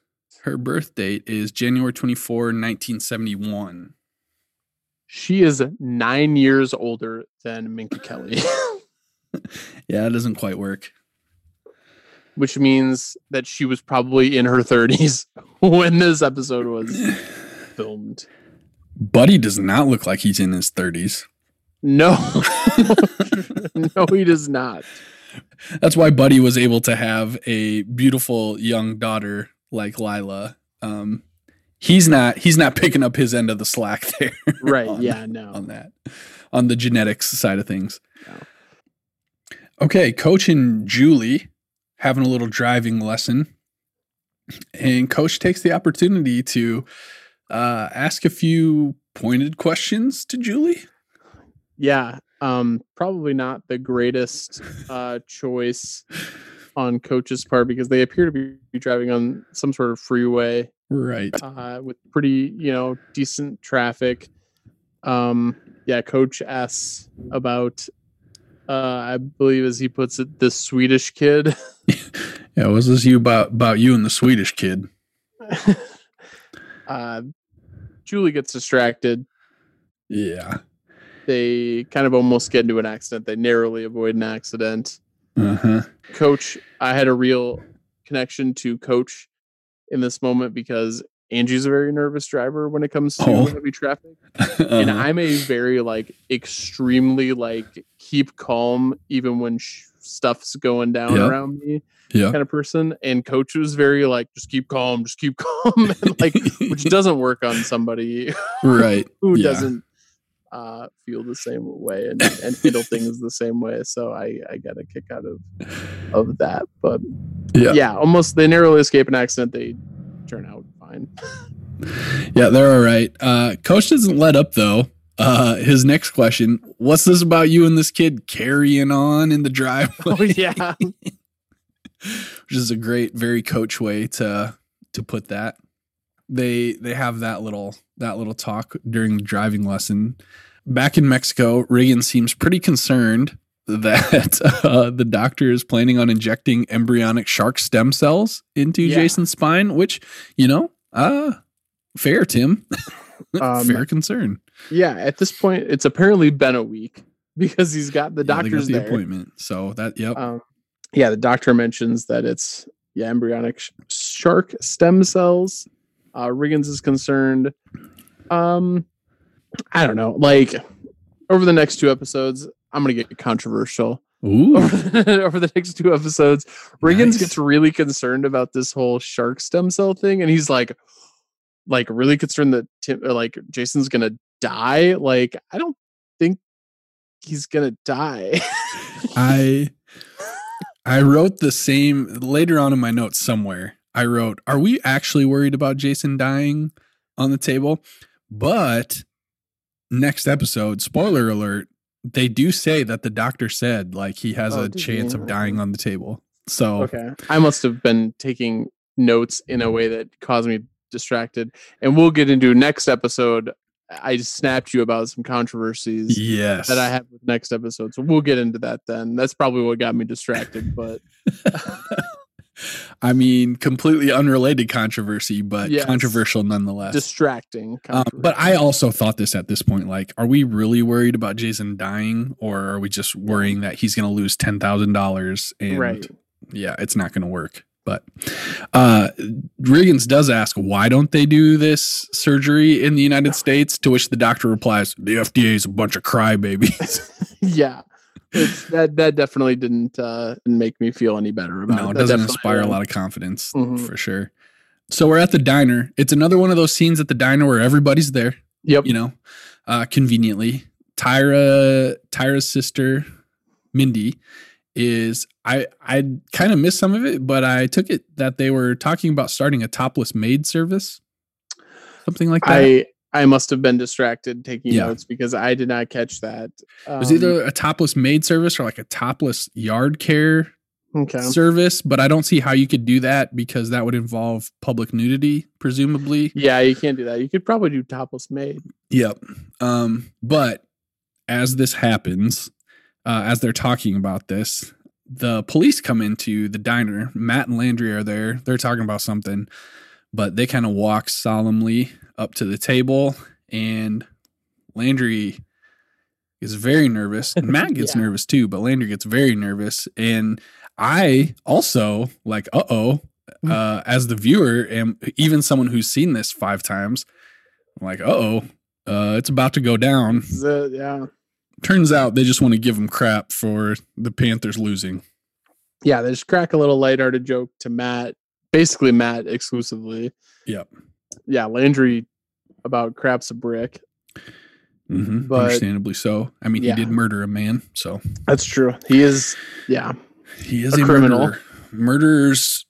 Her birth date is January 24, 1971. She is nine years older than Minka Kelly, Yeah, it doesn't quite work. which means that she was probably in her 30s when this episode was filmed. Buddy does not look like he's in his 30s. No, no, he does not. That's why Buddy was able to have a beautiful young daughter like Lila. Um, he's not he's not picking up his end of the slack there. Right? on- yeah, no. on that on the genetics side of things. Yeah. Okay, coach and Julie having a little driving lesson. And coach takes the opportunity to uh, ask a few pointed questions to Julie. Yeah, um, probably not the greatest uh, choice on coach's part because they appear to be driving on some sort of freeway Right. uh, with pretty, you know, decent traffic. Um, yeah, coach asks about, uh, I believe, as he puts it, the Swedish kid. Yeah, was this you about about you and the Swedish kid? uh, Julie gets distracted. Yeah. They kind of almost get into an accident. They narrowly avoid an accident. Uh-huh. Coach, I had a real connection to Coach in this moment because Angie's a very nervous driver when it comes to Oh. heavy traffic. and Uh-huh. I'm a very like extremely like keep calm even when sh- stuff's going down Yeah. around me yeah. kind of person. And coach was very like just keep calm, just keep calm, and like which doesn't work on somebody right. who Yeah. doesn't uh, feel the same way and, and handle things the same way. So I I got a kick out of of that. But Yeah. yeah, almost they narrowly escape an accident. They turn out fine. Yeah, they're all right. Uh, Coach doesn't let up though. Uh, his next question: What's this about you and this kid carrying on in the driveway? Oh yeah. Which is a great, very coach way to to put that. They they have that little that little talk during the driving lesson. Back in Mexico, Riggins seems pretty concerned that uh, the doctor is planning on injecting embryonic shark stem cells into Yeah. Jason's spine, which you know, uh, fair, Tim. Um, fair concern. Yeah, at this point, it's apparently been a week because he's got the Yeah, got doctor's the appointment. So that yep. Um, yeah, the doctor mentions that it's yeah embryonic sh- shark stem cells. Uh, Riggins is concerned. Um, I don't know. Like over the next two episodes, I'm gonna get controversial. Over the, over the next two episodes, Riggins Nice. gets really concerned about this whole shark stem cell thing, and he's like, like really concerned that Tim, like Jason's gonna die. Like I don't think he's gonna die. I I wrote the same later on in my notes somewhere. I wrote, "Are we actually worried about Jason dying on the table?" But next episode, spoiler alert, they do say that the doctor said like he has Oh, a did chance he? of dying on the table. So Okay. I must have been taking notes in a way that caused me distracted. And we'll get into next episode. I snapped you about some controversies yes, that I have with next episode. So we'll get into that then. That's probably what got me distracted. But I mean, completely unrelated controversy, but Yes. controversial nonetheless. distracting. Um, but I also thought this at this point like, are we really worried about Jason dying, or are we just worrying that he's going to lose ten thousand dollars and right. yeah, it's not going to work. But uh, Riggins does ask, why don't they do this surgery in the United States? To which the doctor replies, the FDA is a bunch of crybabies. yeah. It's, that that definitely didn't uh, make me feel any better about no, it. it That doesn't inspire a uh, lot of confidence Mhm. for sure. So we're at the diner. It's another one of those scenes at the diner where everybody's there, Yep. you know, uh, conveniently. Tyra, Tyra's sister, Mindy, is I I kind of missed some of it, but I took it that they were talking about starting a topless maid service, something like that. I I must have been distracted taking Yeah. notes because I did not catch that. it was Um, either a topless maid service or like a topless yard care okay. service, but I don't see how you could do that because that would involve public nudity, presumably. Yeah, you can't do that. You could probably do topless maid. Yep. Um, but as this happens, uh, as they're talking about this, the police come into the diner. Matt and Landry are there. They're talking about something, but they kind of walk solemnly up to the table, and Landry is very nervous. And Matt gets Yeah. nervous too, but Landry gets very nervous. And I also like, uh oh, uh, as the viewer, and even someone who's seen this five times, I'm like, uh oh, uh, it's about to go down. Is it- yeah. Turns out they just want to give him crap for the Panthers losing. Yeah, they just crack a little lighthearted joke to Matt, basically Matt exclusively. Yep. Yeah, Landry about craps a brick. hmm But- Understandably so. I mean, Yeah. he did murder a man, so That's true. He is, yeah. he is A a, criminal. murderer. Murderers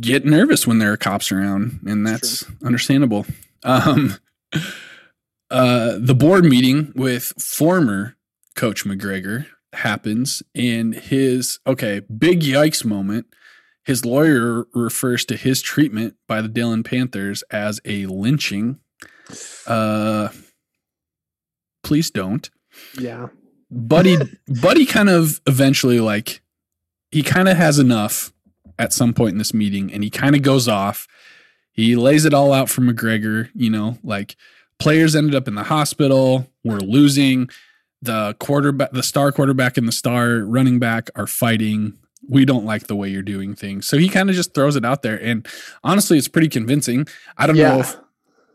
get nervous when there are cops around, and That's that's understandable. Um, uh, the board meeting with former Coach McGregor happens, and his okay big yikes moment. His lawyer refers to his treatment by the Dillon Panthers as a lynching. Uh, please don't. Yeah. Buddy Buddy kind of eventually like he kind of has enough at some point in this meeting and he kind of goes off. He lays it all out for McGregor, you know, like players ended up in the hospital, we're losing. The quarterback the star quarterback and the star running back are fighting. We don't like the way you're doing things. So he kind of just throws it out there and honestly it's pretty convincing. I don't know if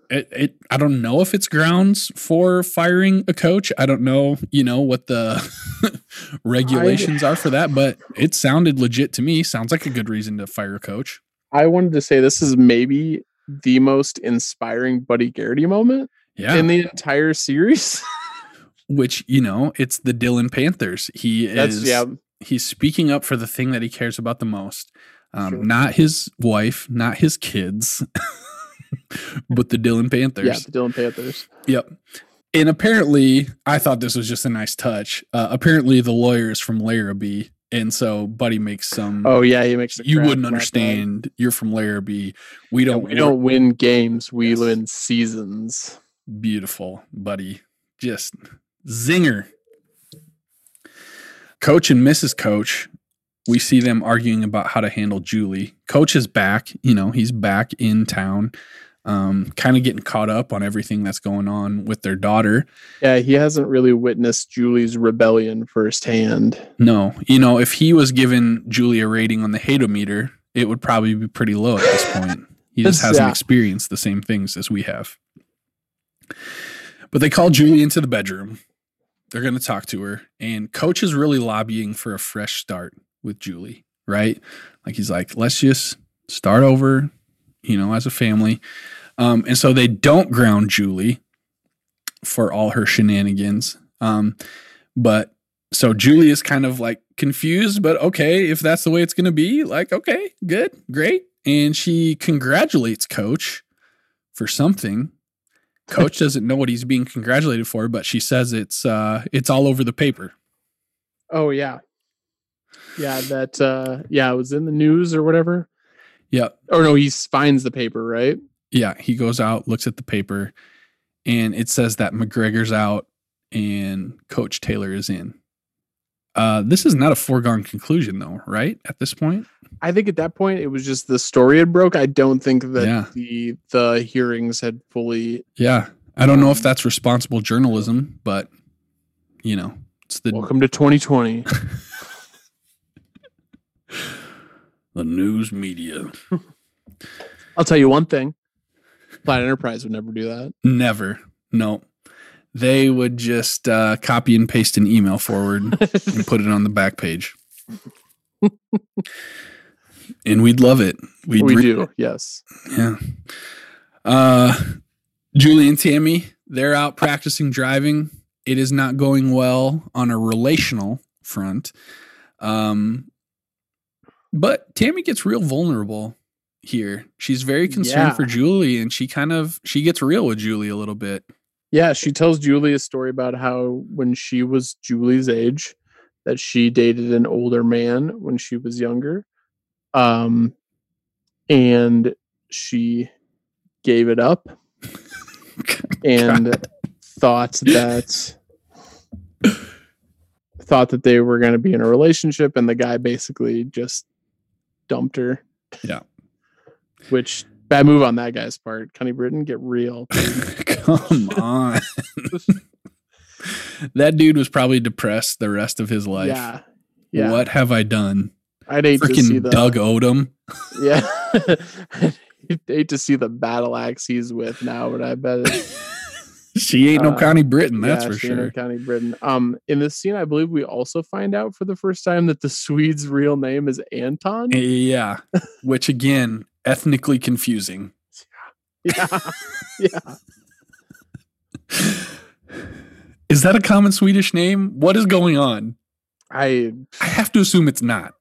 it, it I don't know if it's grounds for firing a coach. I don't know, you know, what the regulations are for that, but it sounded legit to me. Sounds like a good reason to fire a coach. I wanted to say this is maybe the most inspiring Buddy Garrity moment Yeah. in the entire series. Which, you know, it's the Dillon Panthers. He That's is yeah. He's speaking up for the thing that he cares about the most. Um, Sure. not his wife, not his kids, but the Dillon Panthers. Yeah, the Dillon Panthers. Yep. And apparently, I thought this was just a nice touch. Uh, apparently, the lawyer is from Larrabee, and so Buddy makes some. Oh yeah, he makes you wouldn't understand. You're from Larrabee. We don't. we don't win games, we Yes. win seasons. Beautiful, Buddy. Just zinger. Coach and Mrs. Coach, we see them arguing about how to handle Julie. Coach is back. You know, he's back in town, um, kind of getting caught up on everything that's going on with their daughter. Yeah, he hasn't really witnessed Julie's rebellion firsthand. No, you know, if he was given Julie a rating on the hatometer, it would probably be pretty low at this point. He just hasn't yeah. experienced the same things as we have. But they call Julie into the bedroom. They're going to talk to her, and coach is really lobbying for a fresh start with Julie, right? Like he's like, let's just start over, you know, as a family. Um, and so they don't ground Julie for all her shenanigans. Um, but so Julie is kind of like confused, but okay, if that's the way it's going to be, like, okay, good, great. And she congratulates coach for something. Coach doesn't know what he's being congratulated for, but she says it's uh it's all over the paper. Oh yeah. Yeah, that uh yeah, it was in the news or whatever. Yeah. Or no, he finds the paper, right? Yeah, he goes out, looks at the paper, and it says that McGregor's out and Coach Taylor is in. Uh, this is not a foregone conclusion, though, right? At this point, I think at that point it was just the story had broke. I don't think that Yeah. the the hearings had fully yeah. I don't know if that's responsible journalism, but you know, it's the welcome to 2020. The news media. I'll tell you one thing. Planet Enterprise would never do that. Never. No. They would just uh, copy and paste an email forward and put it on the back page. and we'd love it. We'd we do, yes. Yeah. Uh, Julie and Tammy, they're out practicing driving. It is not going well on a relational front. Um, but Tammy gets real vulnerable here. She's very concerned Yeah. for Julie and she kind of she gets real with Julie a little bit. Yeah, she tells Julie a story about how when she was Julie's age, that she dated an older man when she was younger. Um and she gave it up and thought that thought that they were going to be in a relationship and the guy basically just dumped her. Yeah. Which bad move on that guy's part. Connie Britton, get real. Come on. that dude was probably depressed the rest of his life. Yeah. Yeah. What have I done? I'd hate to see the Doug Odom. Yeah. I'd hate to see the battle axe he's with now, but I bet she ain't no Uh, Connie Britton, that's yeah, for sure. Connie Britton. Um, in this scene, I believe we also find out for the first time that the Swede's real name is Anton. Yeah. Which again, ethnically confusing. Yeah, yeah. Is that a common Swedish name? What is going on? I I have to assume it's not.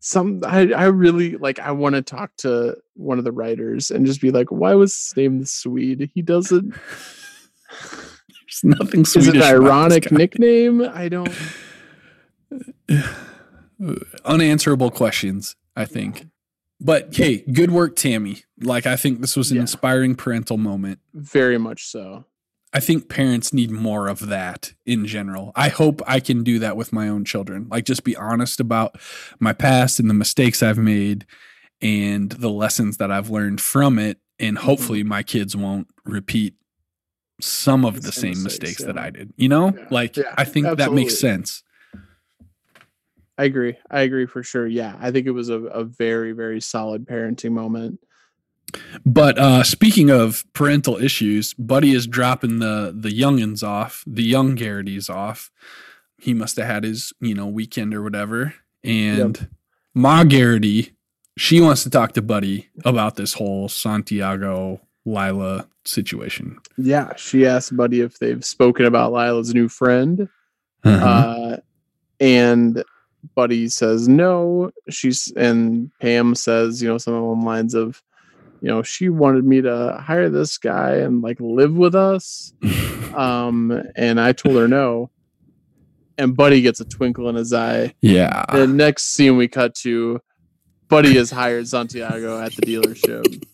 some I I really like. I want to talk to one of the writers and just be like, why was his name the Swede? He doesn't. There's nothing Swedish. Is it an ironic nickname? I don't. Unanswerable questions, I think. But hey, good work, Tammy. Like I think this was an Yeah. inspiring parental moment. Very much so. I think parents need more of that in general. I hope I can do that with my own children. Like just be honest about my past and the mistakes I've made and the lessons that I've learned from it and Mm-hmm. hopefully my kids won't repeat some of The the same same mistakes, mistakes that. I did. You know? Yeah. Like Yeah, I think that makes sense. I agree. I agree for sure. Yeah, I think it was a, a very very solid parenting moment. But uh speaking of parental issues, Buddy is dropping the the youngins off, the young Garrity's off. He must have had his, you know, weekend or whatever. And Ma Garrity, she wants to talk to Buddy about this whole Santiago Lila situation. Yeah, she asked Buddy if they've spoken about Lila's new friend, Uh-huh. uh, and Buddy says no. She's and Pam says, you know, some of the lines of, you know, she wanted me to hire this guy and like live with us, um, and I told her no. And Buddy gets a twinkle in his eye. yeah. The next scene we cut to, Buddy has hired Santiago at the dealership.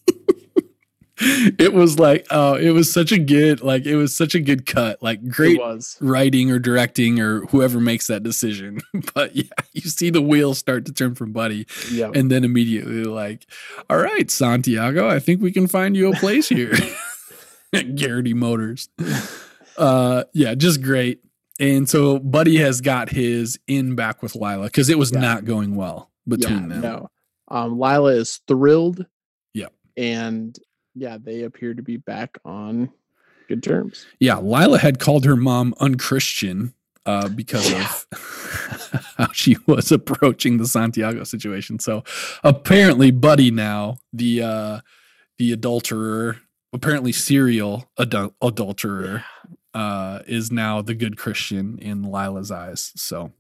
It was like, oh, it was such a good, like, it was such a good cut. Like, great was. writing or directing or whoever makes that decision. but yeah, you see the wheels start to turn from Buddy, Yeah. and then immediately like, all right, Santiago, I think we can find you a place here at Garrity Motors. Uh, yeah, just great. And so Buddy has got his in back with Lila because it was Yeah. not going well between them. No. Um, Lila is thrilled. Yep. And yeah, they appear to be back on good terms. Yeah, Lila had called her mom unchristian uh, because of how she was approaching the Santiago situation. So apparently, Buddy now the uh, the adulterer, apparently serial adul- adulterer, uh, is now the good Christian in Lila's eyes. So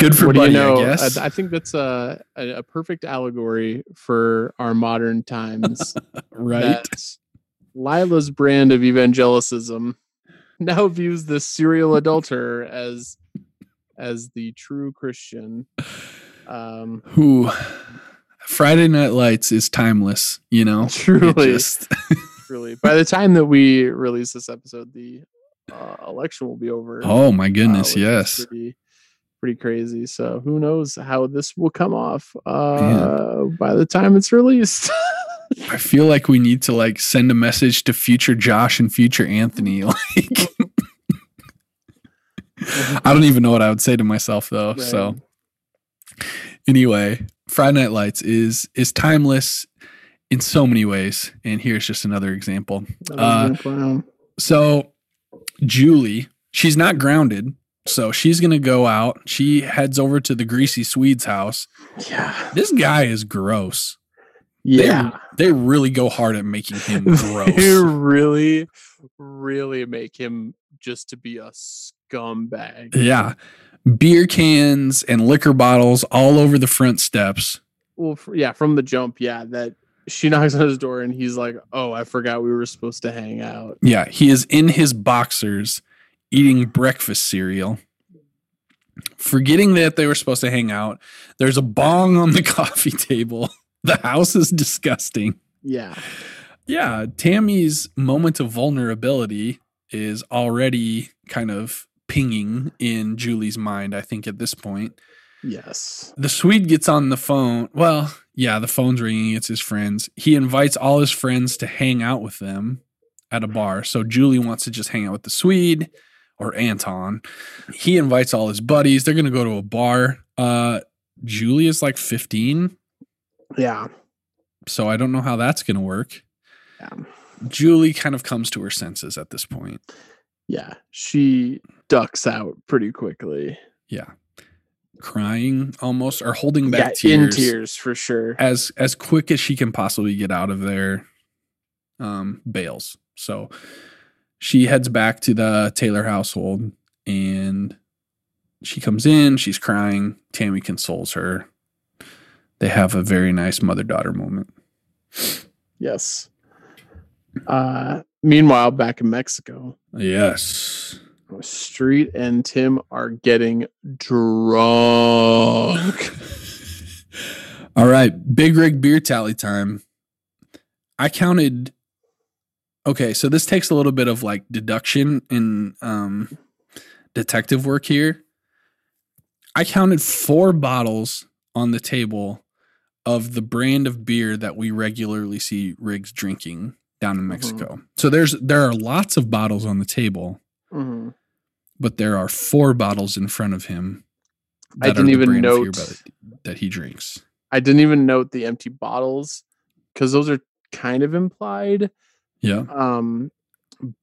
good for what Buddy, do you know? I guess. I, I think that's a, a, a perfect allegory for our modern times. right? Lila's brand of evangelicism now views the serial adulterer as as the true Christian. Um, Who Friday Night Lights is timeless. You know, truly, just- truly. By the time that we release this episode, the uh, election will be over. oh my uh, goodness, is yes. pretty, pretty crazy. So who knows how this will come off uh, by the time it's released. I feel like we need to like send a message to future Josh and future Anthony. Like, I don't even know what I would say to myself though. So, anyway, Friday Night Lights is is timeless in so many ways, and here's just another example. Uh, So Julie, she's not grounded, so she's gonna go out. She heads over to the greasy Swede's house. Yeah. This guy is gross. Yeah. They, they really go hard at making him gross. They really, really make him just to be a scumbag. yeah. Beer cans and liquor bottles all over the front steps. Well, yeah, from the jump, yeah, that she knocks on his door and he's like, "Oh, I forgot we were supposed to hang out." Yeah, he is in his boxers eating breakfast cereal. Forgetting that they were supposed to hang out. There's a bong on the coffee table. The house is disgusting. Yeah. Yeah, Tammy's moment of vulnerability is already kind of pinging in Julie's mind, I think, at this point. Yes. The Swede gets on the phone. Well, yeah, the phone's ringing. It's his friends. He invites all his friends to hang out with them at a bar. So Julie wants to just hang out with the Swede or Anton. He invites all his buddies. They're going to go to a bar. Uh, Julie is like 15. Yeah. So I don't know how that's going to work. Yeah. Julie kind of comes to her senses at this point. Yeah. She ducks out pretty quickly. Yeah. Crying almost or holding Yeah, back tears. in tears for sure. as as quick as she can possibly get out of there um bails so she heads back to the taylor household and she comes in she's crying tammy consoles her they have a very nice mother-daughter moment Yes. Uh meanwhile, back in Mexico, yes Street and Tim are getting drunk. all right big rig beer tally time i counted okay so this takes a little bit of like deduction and um detective work here i counted four bottles on the table of the brand of beer that we regularly see Riggs drinking down in mexico so there's there are lots of bottles on the table Mhm. but there are four bottles in front of him I didn't even note- that he drinks I didn't even note the empty bottles because those are kind of implied. Yeah Um,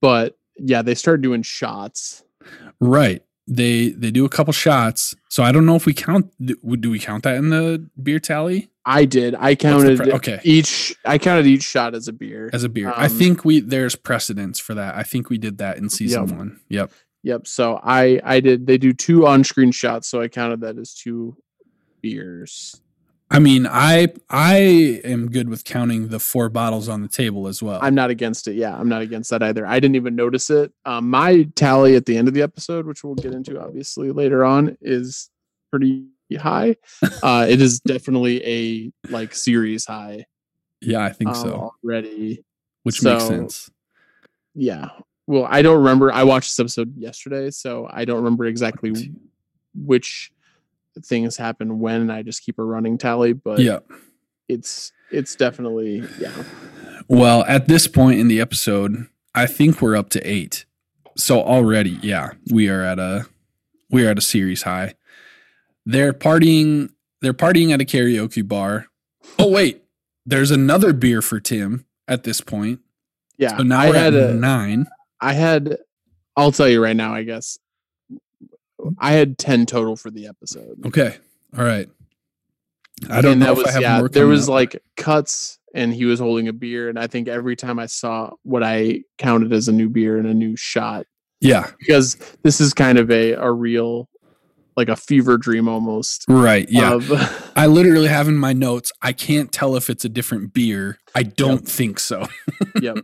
but yeah, they start doing shots. Right. They they do a couple shots. So I don't know if we count do do we count that in the beer tally I did. I counted pre- okay. each. I counted each shot as a beer. as a beer? I Um, think we there's precedence for that. I think we did that in season Yep. 1. Yep. Yep. So I I did. They do two on-screen shots, so I counted that as two beers. I mean, I I am good with counting the four bottles on the table as well. I'm not against it. Yeah, I'm not against that either. I didn't even notice it. Um, my tally at the end of the episode, which we'll get into obviously later on, is pretty high. Uh, it is definitely a like series high yeah, I think um, so. already. Which makes sense. Yeah. Well, I don't remember. I watched this episode yesterday, so I don't remember exactly which things happen when. And I just keep a running tally, but Yeah. it's it's definitely yeah. Well, at this point in the episode, I think we're up to 8. So already, yeah, we are at a we are at a series high. They're partying they're partying at a karaoke bar. Oh wait, there's another beer for Tim at this point. Yeah. So now I we're at had a, 9. I had I'll tell you right now, I guess. I had 10 total for the episode. Okay. All right. I don't And know that if was I have yeah, more there was up. like cuts and he was holding a beer and I think every time I saw what I counted as a new beer and a new shot Yeah, because this is kind of a a real like a fever dream almost right. Yeah. of I literally have in my notes, I can't tell if it's a different beer. I don't think so. yep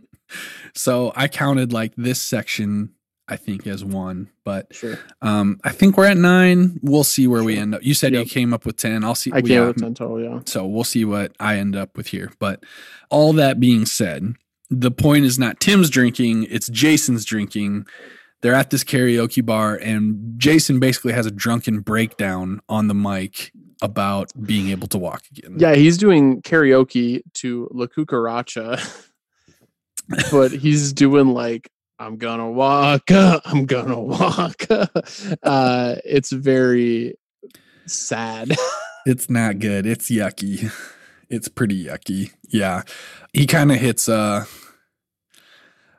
So I counted like this section, I think, as one. But sure um, I think we're at nine. We'll see where we end up. You said Yep. you came up with 10. I'll see. I came up with 10 total yeah So we'll see what I end up with here. But all that being said, the point is not Tim's drinking, it's Jason's drinking. They're at this karaoke bar, and Jason basically has a drunken breakdown on the mic about being able to walk again. yeah he's doing karaoke to La Cucaracha but he's doing like I'm gonna walk I'm gonna walk uh it's very sad It's not good. It's yucky. It's pretty yucky. Yeah. He kind of hits uh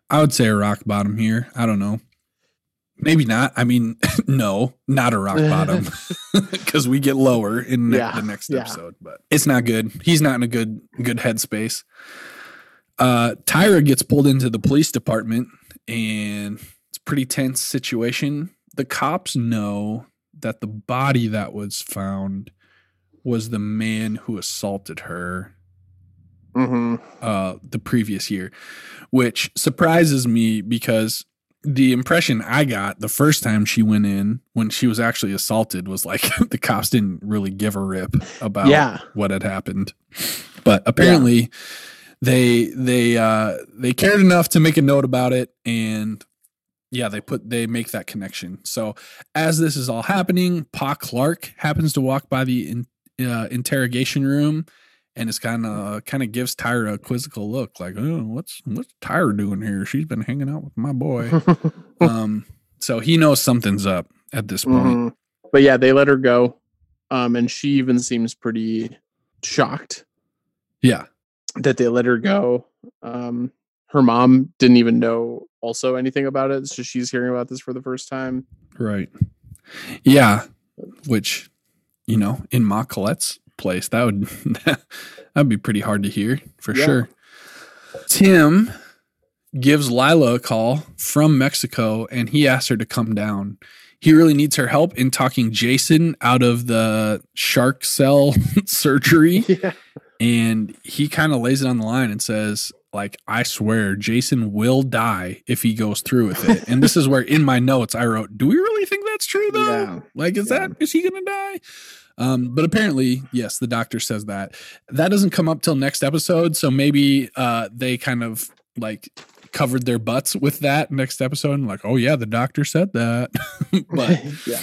I would say a rock bottom here. I don't know. Maybe not. I mean, no, not a rock bottom because we get lower in ne- Yeah, the next yeah. episode, but it's not good. He's not in a good good headspace. Uh Tyra gets pulled into the police department and it's a pretty tense situation. The cops know that the body that was found was the man who assaulted her hmm uh, the previous year, which surprises me because the impression I got the first time she went in when she was actually assaulted was like the cops didn't really give a rip about Yeah. what had happened. But apparently they they uh they cared enough to make a note about it and yeah, they put they make that connection. So as this is all happening, Pa Clarke happens to walk by the in, uh, interrogation room and it's kind of kind of gives Tyra a quizzical look, like, "Oh, what's what's Tyra doing here? She's been hanging out with my boy." um, so he knows something's up at this point. Mhm. But yeah, they let her go. Um, and she even seems pretty shocked Yeah, that they let her go. Um, her mom didn't even know also anything about it. So she's hearing about this for the first time. right. Yeah, which you know, in Ma Collette's place, that would that'd be pretty hard to hear for Yeah. sure. Tim gives Lila a call from Mexico and he asks her to come down. He really needs her help in talking Jason out of the shark cell surgery. Yeah. And he kind of lays it on the line and says like i swear jason will die if he goes through with it and this is where in my notes i wrote do we really think that's true though Yeah. like is Yeah. that is he gonna die um, but apparently yes the doctor says that that doesn't come up till next episode so maybe uh, they kind of like covered their butts with that next episode and like oh yeah the doctor said that but yeah.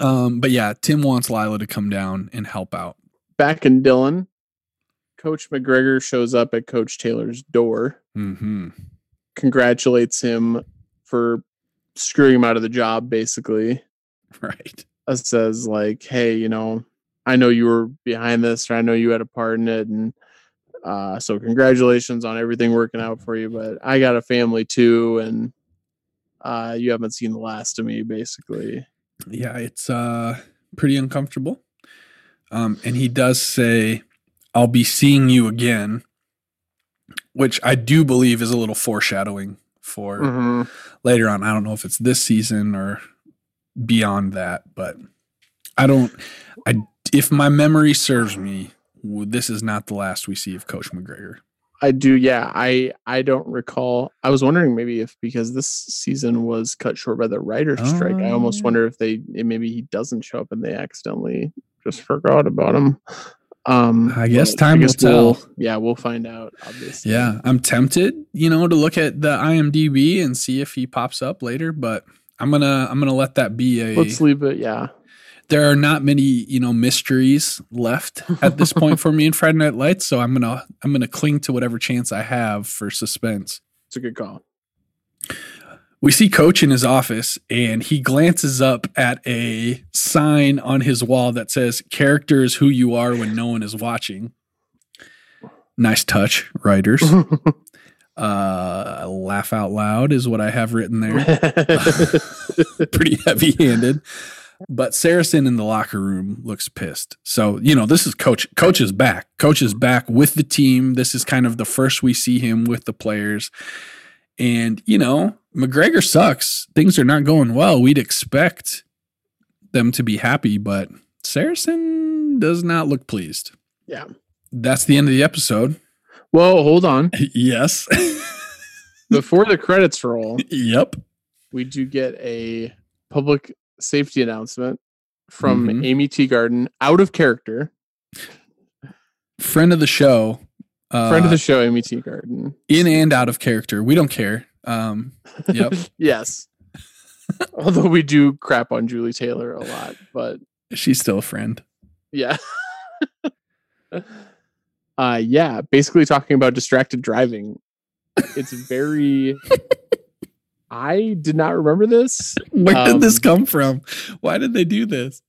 um but yeah tim wants lila to come down and help out Back in Dillon, Coach McGregor shows up at Coach Taylor's door, mm-hmm congratulates him for screwing him out of the job, basically. right uh, says like, "Hey, you know, I know you were behind this, or I know you had a part in it, and uh, so congratulations on everything working out for you. But I got a family too, and uh, you haven't seen the last of me, basically." yeah it's uh pretty uncomfortable um and he does say i'll be seeing you again which i do believe is a little foreshadowing for Mhm. later on i don't know if it's this season or beyond that but i don't i if my memory serves me this is not the last we see of coach mcgregor I do, yeah. I I don't recall. I was wondering maybe if because this season was cut short by the writer's strike, I Oh, almost yeah. wonder if they maybe he doesn't show up and they accidentally just forgot about him. Um, I guess time will we'll- tell. Yeah, we'll find out. Obviously. yeah i'm tempted you know to look at the imdb and see if he pops up later but i'm gonna i'm gonna let that be a Let's leave it. Yeah. there are not many you know mysteries left at this point for me in Friday Night Lights, so I'm gonna I'm gonna cling to whatever chance I have for suspense. It's a good call. We see Coach in his office, and he glances up at a sign on his wall that says "Character is who you are when no one is watching." Nice touch, writers. Uh, laugh out loud is what I have written there. pretty heavy handed. But Saracen in the locker room looks pissed. So, you know, this is coach. Coach is back. Coach is back with the team. This is kind of the first we see him with the players. And, you know, McGregor sucks. Things are not going well. We'd expect them to be happy, but Saracen does not look pleased. yeah. That's the end of the episode. Well, hold on. yes. Before the credits roll, yep. we do get a public safety announcement from Mhm. Aimee Teegarden, out of character, Friend of the show. Uh, friend of the show, Aimee Teegarden. in and out of character. We don't care. Um, Yep. yes. Although we do crap on Julie Taylor a lot, but she's still a friend. yeah. uh yeah, basically talking about distracted driving. It's very I did not remember this. Where did this Um, come from? Why did they do this?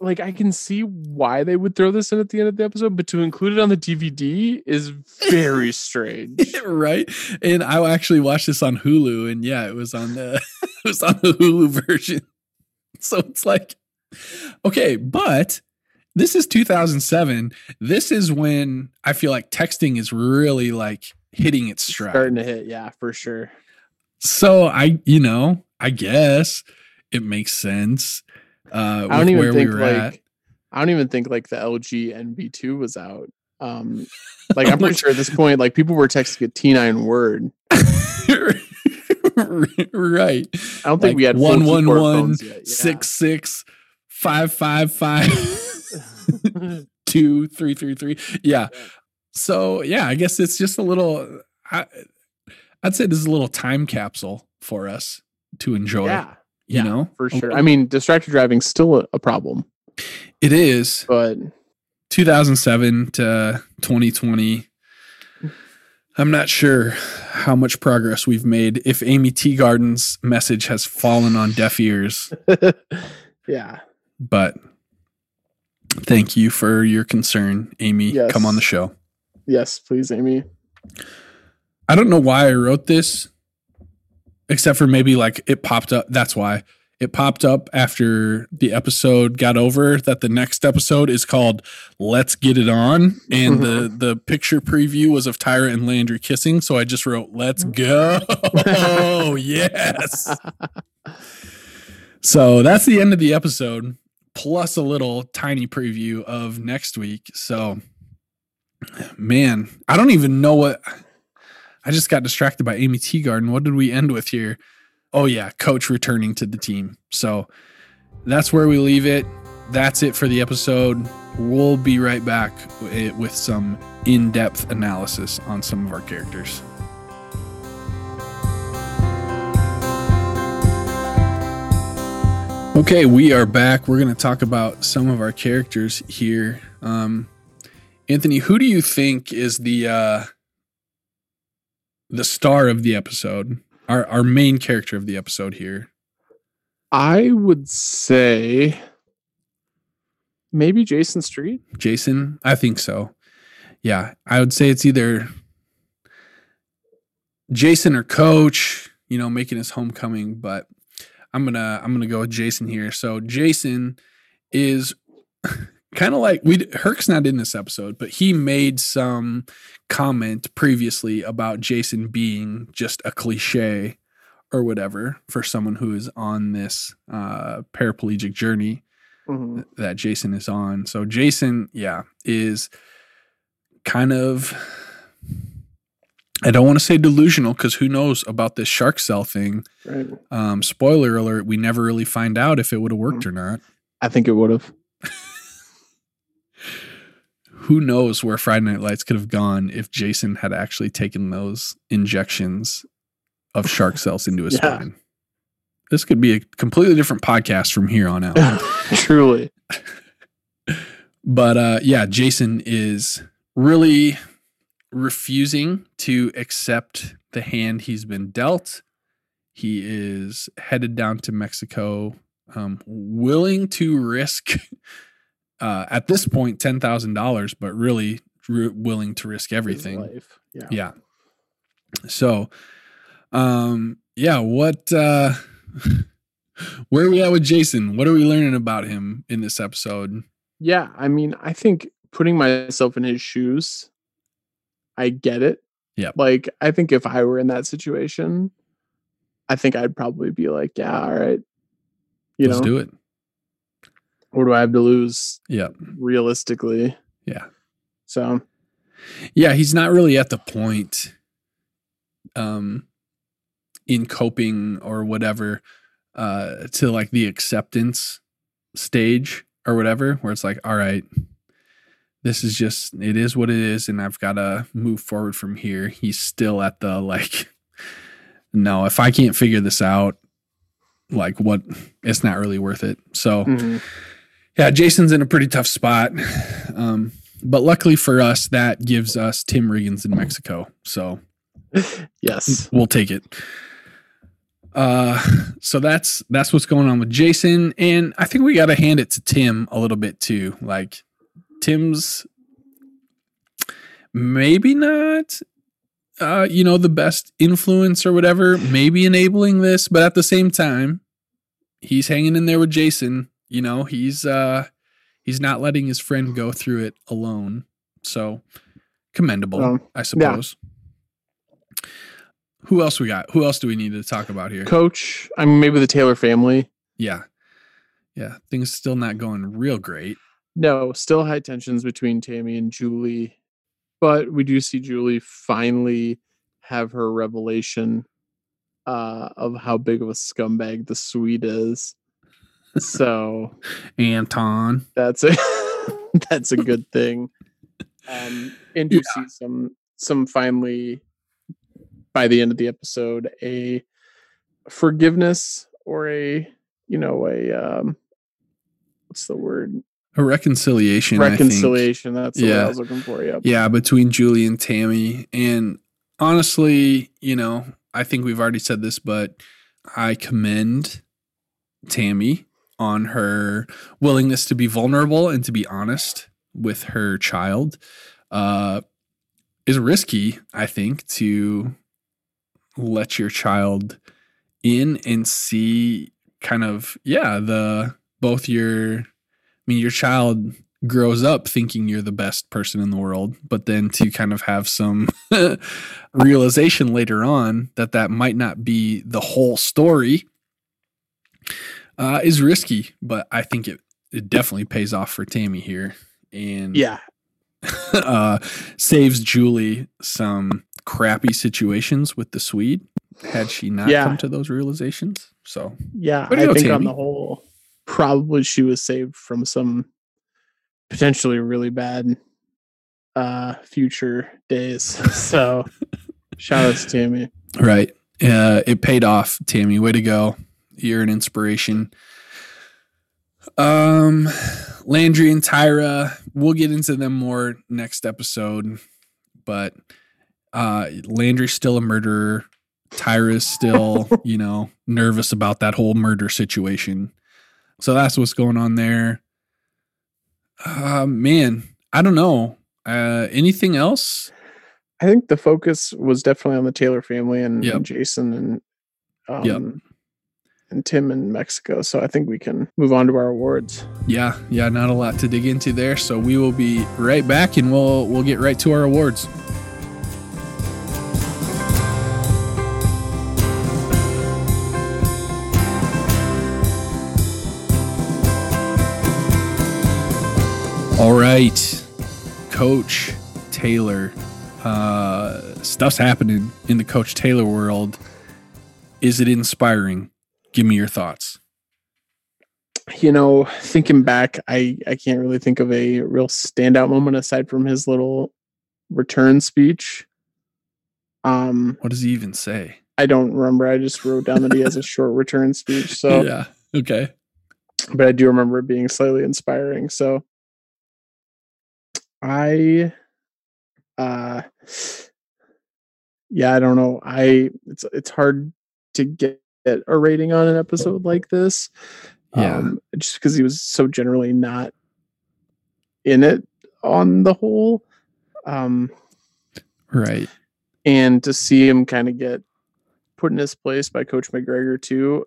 Like I can see why they would throw this in at the end of the episode, but to include it on the DVD is very strange. right? And I actually watched this on Hulu, and yeah, it was on the it was on the Hulu version. So it's like, okay, but this is 2007. This is when I feel like texting is really like hitting its stride. Starting to hit, yeah, for sure. So I, you know, I guess it makes sense. Uh, I don't even think we like at. I don't even think like the LG enV2 was out. Um like I'm pretty sure at this point, like people were texting a T9 word. right. I don't think Like we had one one one yeah. six six five five five two three three three. Yeah. So yeah, I guess it's just a little. I, I'd say this is a little time capsule for us to enjoy. yeah, you yeah, know, for sure. I mean, distracted driving's still a, problem, it is but 2007 to 2020. I'm not sure how much progress we've made. If Aimee Teegarden's message has fallen on deaf ears, yeah. but thank you for your concern, Aimee. Yes. Come on the show. Yes, please, Aimee. I don't know why I wrote this, except for maybe like it popped up. That's why it popped up after the episode got over that the next episode is called Let's Get It On. And the, mm-hmm. the picture preview was of Tyra and Landry kissing. So I just wrote, Let's mm-hmm. go. Oh, yes. So that's the end of the episode, plus a little tiny preview of next week. So, man, I don't even know what. I just got distracted by Aimee Teegarden. What did we end with here? Oh, yeah, coach returning to the team. So that's where we leave it. That's it for the episode. We'll be right back with some in depth analysis on some of our characters. Okay, we are back. We're going to talk about some of our characters here. Um, Anthony, who do you think is the uh, the star of the episode? Our our main character of the episode here. I would say maybe Jason Street. Jason, I think so. Yeah, I would say it's either Jason or Coach, you know, making his homecoming, but I'm going to I'm going to go with Jason here. So Jason is kind of like we Herc's not in this episode, but he made some comment previously about Jason being just a cliche or whatever for someone who is on this uh paraplegic journey Mhm. that Jason is on. So Jason, yeah, is kind of I don't want to say delusional because who knows about this shark cell thing. Right. Um, spoiler alert, we never really find out if it would have worked or not. I think it would have. Who knows where Friday Night Lights could have gone if Jason had actually taken those injections of shark cells into his Yeah. spine. This could be a completely different podcast from here on out. Truly. But uh, yeah, Jason is really refusing to accept the hand he's been dealt. He is headed down to Mexico, um, willing to risk uh, at this point ten thousand dollars, but really willing to risk everything. life. Yeah. Yeah. So, um, yeah, what, uh, where are we at with Jason? What are we learning about him in this episode? Yeah, I mean, I think putting myself in his shoes, I get it. Yeah. Like, I think if I were in that situation, I think I'd probably be like, yeah, all right. You Let's know, do it. What do I have to lose Yeah. realistically? Yeah. So, Yeah. He's not really at the point, um, in coping or whatever, uh, to like the acceptance stage or whatever, where it's like, all right, this is just, it is what it is. And I've got to move forward from here. He's still at the like, no, if I can't figure this out, like what, it's not really worth it. So, mhm. Yeah, Jason's in a pretty tough spot. Um, but luckily for us, that gives us Tim Riggins in Mexico. So yes. we'll take it. Uh, so that's that's what's going on with Jason, and I think we got to hand it to Tim a little bit too. Like Tim's maybe not uh, you know, the best influence or whatever, maybe enabling this, but at the same time, he's hanging in there with Jason. You know, he's uh he's not letting his friend go through it alone. So commendable, Um, I suppose. Who else we got? Who else do we need to talk about here? Coach, I mean, maybe the Taylor family. yeah. Yeah. Things still not going real great. No, still high tensions between Tami and Julie, but we do see Julie finally have her revelation uh, of how big of a scumbag the Swede is. So Anton. that's a that's a good thing. Um, and you see some some finally by the end of the episode a forgiveness or a you know a um what's the word A reconciliation. I think. reconciliation. That's Yeah. I was looking for. Yep. Yeah, between Julie and Tami. And honestly, you know, I think we've already said this, but I commend Tami on her willingness to be vulnerable and to be honest with her child. Uh, is risky, I think, to let your child in and see kind of, yeah, the both your, I mean, your child grows up thinking you're the best person in the world, but then to kind of have some realization later on that that might not be the whole story uh, is risky. But I think it it definitely pays off for Tami here, and Yeah. uh, saves Julie some crappy situations with the Swede had she not Yeah. come to those realizations. So Yeah. I think on the whole, probably she was saved from some potentially really bad uh future days. So shout out to Tami. Right. Uh, it paid off, Tami. Way to go. You're an inspiration. Um, Landry and Tyra, we'll get into them more next episode, but uh, Landry's still a murderer. Tyra's still, you know, nervous about that whole murder situation. So that's what's going on there. Uh, man, I don't know. Uh, anything else? I think the focus was definitely on the Taylor family and, Yep. and Jason and um Yep. And Tim in Mexico. So I think we can move on to our awards. Yeah, yeah, not a lot to dig into there. So we will be right back and we'll we'll get right to our awards. All right. Coach Taylor. Uh stuff's happening in the Coach Taylor world. Is it inspiring? Give me your thoughts. You know, thinking back, I I can't really think of a real standout moment aside from his little return speech. Um, What does he even say? I don't remember. I just wrote down that he has a short return speech. So, yeah. Okay. but I do remember it being slightly inspiring. So, I, uh, yeah, I don't know. I it's it's hard to get a rating on an episode like this. Yeah. um, just because he was so generally not in it on the whole. Um, Right. and to see him kind of get put in his place by Coach McGregor too,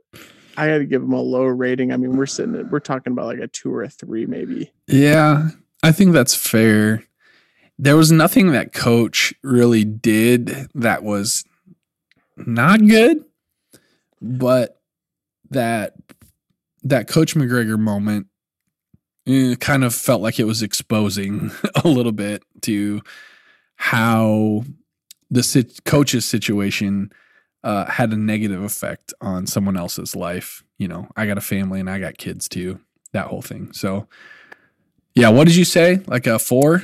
I got to give him a low rating. I mean, we're sitting at, we're talking about like a two or a three, maybe. Yeah. I think that's fair. There was nothing that coach really did that was not good, but that that coach McGregor moment eh, kind of felt like it was exposing a little bit to how the sit- coach's situation uh, had a negative effect on someone else's life. You know, I got a family and I got kids too. That whole thing. So, yeah, what did you say? Like a four?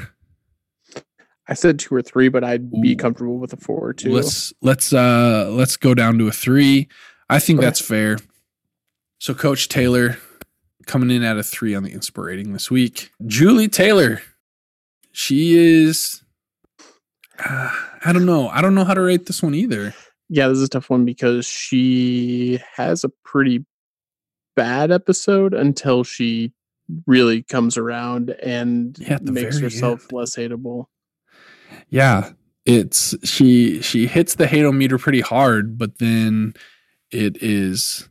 I said two or three, but I'd be comfortable with a four or two. Let's let's uh let's go down to a three. I think Okay. that's fair. So Coach Taylor coming in at a three on the inspirating this week. Julie Taylor, she is. Uh, I don't know. I don't know how to rate this one either. Yeah, this is a tough one because she has a pretty bad episode until she really comes around and Yeah, makes herself end. less hateable. Yeah, it's she she hits the hate-o-meter pretty hard, but then it is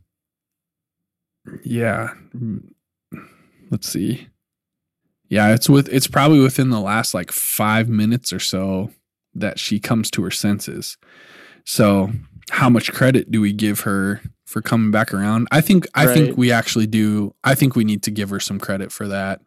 yeah. Let's see. Yeah, it's with it's probably within the last like 5 minutes or so that she comes to her senses. So, how much credit do we give her for coming back around? I think I Right. think we actually do. I think we need to give her some credit for that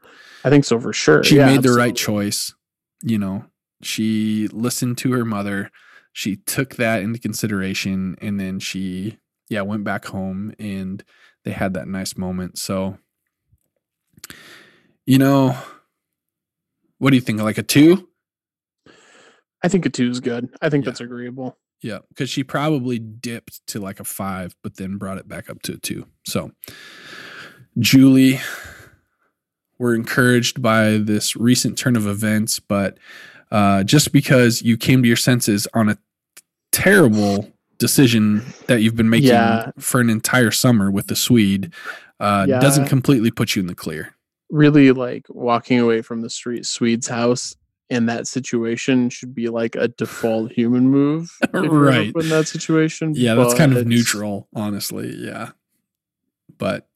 I think so for sure. she Yeah, made the right choice you know she listened to her mother she took that into consideration and then she yeah went back home and they had that nice moment so you know what do you think like a two I think a two is good. I think Yeah. that's agreeable. yeah because she probably dipped to like a five but then brought it back up to a two so julie we're encouraged by this recent turn of events but uh, just because you came to your senses on a terrible decision that you've been making Yeah. for an entire summer with the swede uh, Yeah. doesn't completely put you in the clear Really like walking away from the street Swede's house in that situation should be like a default human move. if you're ever Right. in that situation. Yeah, that's kind of neutral, honestly. Yeah. But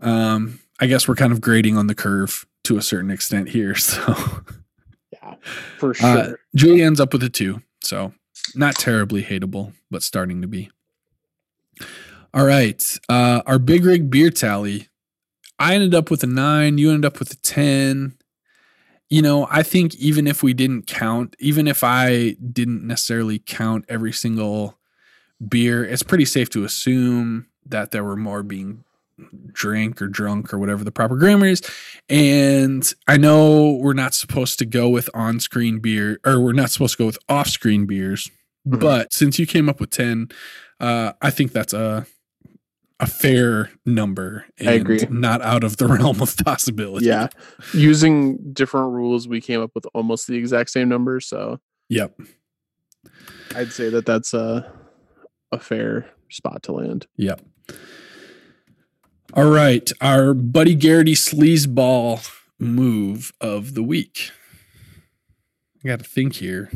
um I guess we're kind of grading on the curve to a certain extent here. So Yeah, for uh, sure. Julie ends up with a two. So not terribly hateable, but starting to be. All right. Uh our big rig beer tally. I ended up with a nine, you ended up with a 10. You know, I think even if we didn't count, even if I didn't necessarily count every single beer, it's pretty safe to assume that there were more being drank or drunk or whatever the proper grammar is. And I know we're not supposed to go with on screen beer or we're not supposed to go with off screen beers. Mhm. But since you came up with 10, uh, I think that's a a fair number and I agree. not out of the realm of possibility. Yeah, using different rules, we came up with almost the exact same number. So Yep. I'd say that that's a a fair spot to land. Yep. All right. Our Buddy Garrity sleazeball move of the week. I got to think here.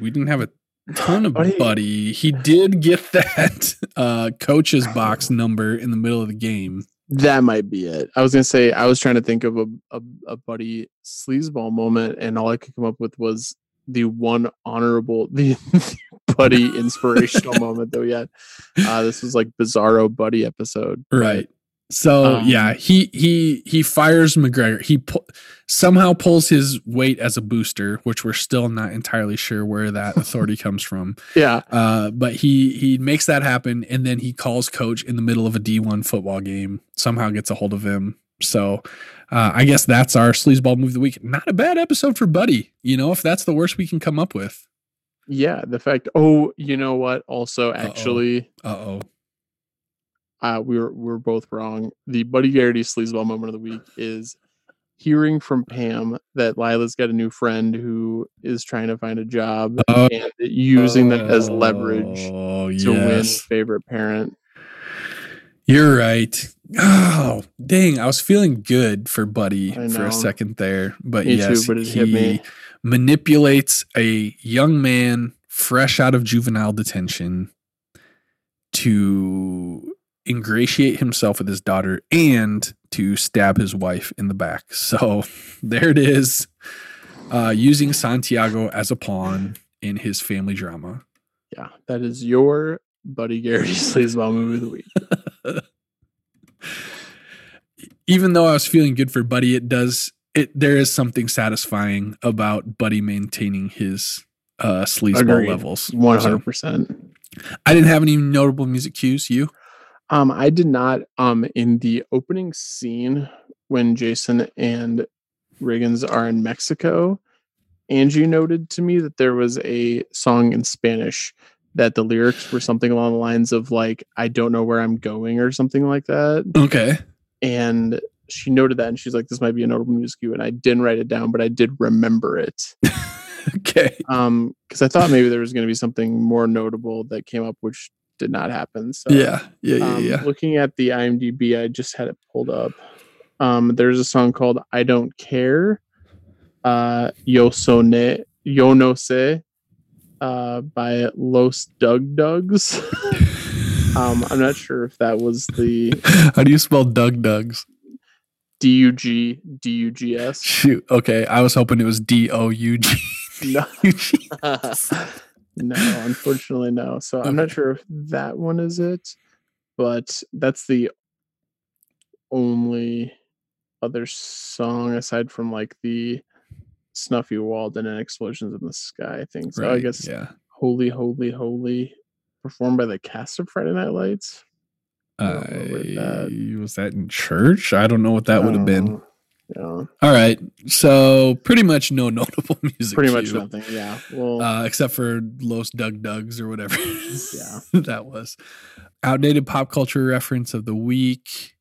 We didn't have a ton of Buddy- Buddy. He did get that uh, coach's box number in the middle of the game. That might be it. I was gonna say I was trying to think of a a, a buddy sleazeball moment, and all I could come up with was the one honorable the buddy inspirational moment that we had. Uh, this was like bizarro buddy episode. Right. So Um, yeah, he he he fires McGregor. He pu- somehow pulls his weight as a booster, which we're still not entirely sure where that authority comes from. Yeah, Uh, but he he makes that happen, and then he calls coach in the middle of a D one football game. Somehow gets a hold of him. So uh, I guess that's our sleazeball move of the week. Not a bad episode for Buddy. You know, if that's the worst we can come up with. yeah. The fact. Oh, you know what? Also, actually, Uh oh. Uh, we were we were both wrong. The Buddy Garrity sleazeball moment of the week is hearing from Pam that Lila's got a new friend who is trying to find a job Oh, and using that as leverage Oh to win yes. favorite parent. You're right. Oh, dang. I was feeling good for Buddy for a second there. But Me too, yes, but he manipulates a young man fresh out of juvenile detention to ingratiate himself with his daughter and to stab his wife in the back. So there it is. Uh, using Santiago as a pawn in his family drama. Yeah, that is your Buddy Garrity sleazeball movie of the week. even though I was feeling good for Buddy, it does it there is something satisfying about Buddy maintaining his uh sleazeball Agreed. levels. Hundred percent. I didn't have any notable music cues. You? Um, I did not. Um, in the opening scene when Jason and Riggins are in Mexico, Angie noted to me that there was a song in Spanish that the lyrics were something along the lines of like "I don't know where I'm going" or something like that. Okay. And she noted that, and she's like, "This might be a notable music cue." And I didn't write it down, but I did remember it. okay. Um, because I thought maybe there was going to be something more notable that came up, which did not happen. So yeah. Yeah. Yeah. um, yeah. looking at the IMDb, I just had it pulled up. Um, there's a song called "I Don't Care," uh, "Yo Sone Yo No Se," uh, by Los Doug Dugs. um, I'm not sure if that was the How do you spell Doug Dugs? D U G D U G S. Shoot. Okay. I was hoping it was D O U G. No, no, unfortunately, no. So I'm not sure if that one is it, but that's the only other song aside from like the Snuffy Walden and Explosions in the Sky thing. So I guess Yeah. Holy, Holy, Holy, performed by the cast of Friday Night Lights. I don't know what that- Uh, was that in church? I don't know what that would have been. Yeah, All right. So pretty much no notable music. pretty much cue, nothing. Yeah. Well, Uh, except for Los Doug Dugs or whatever. Yeah. that was outdated pop culture reference of the week.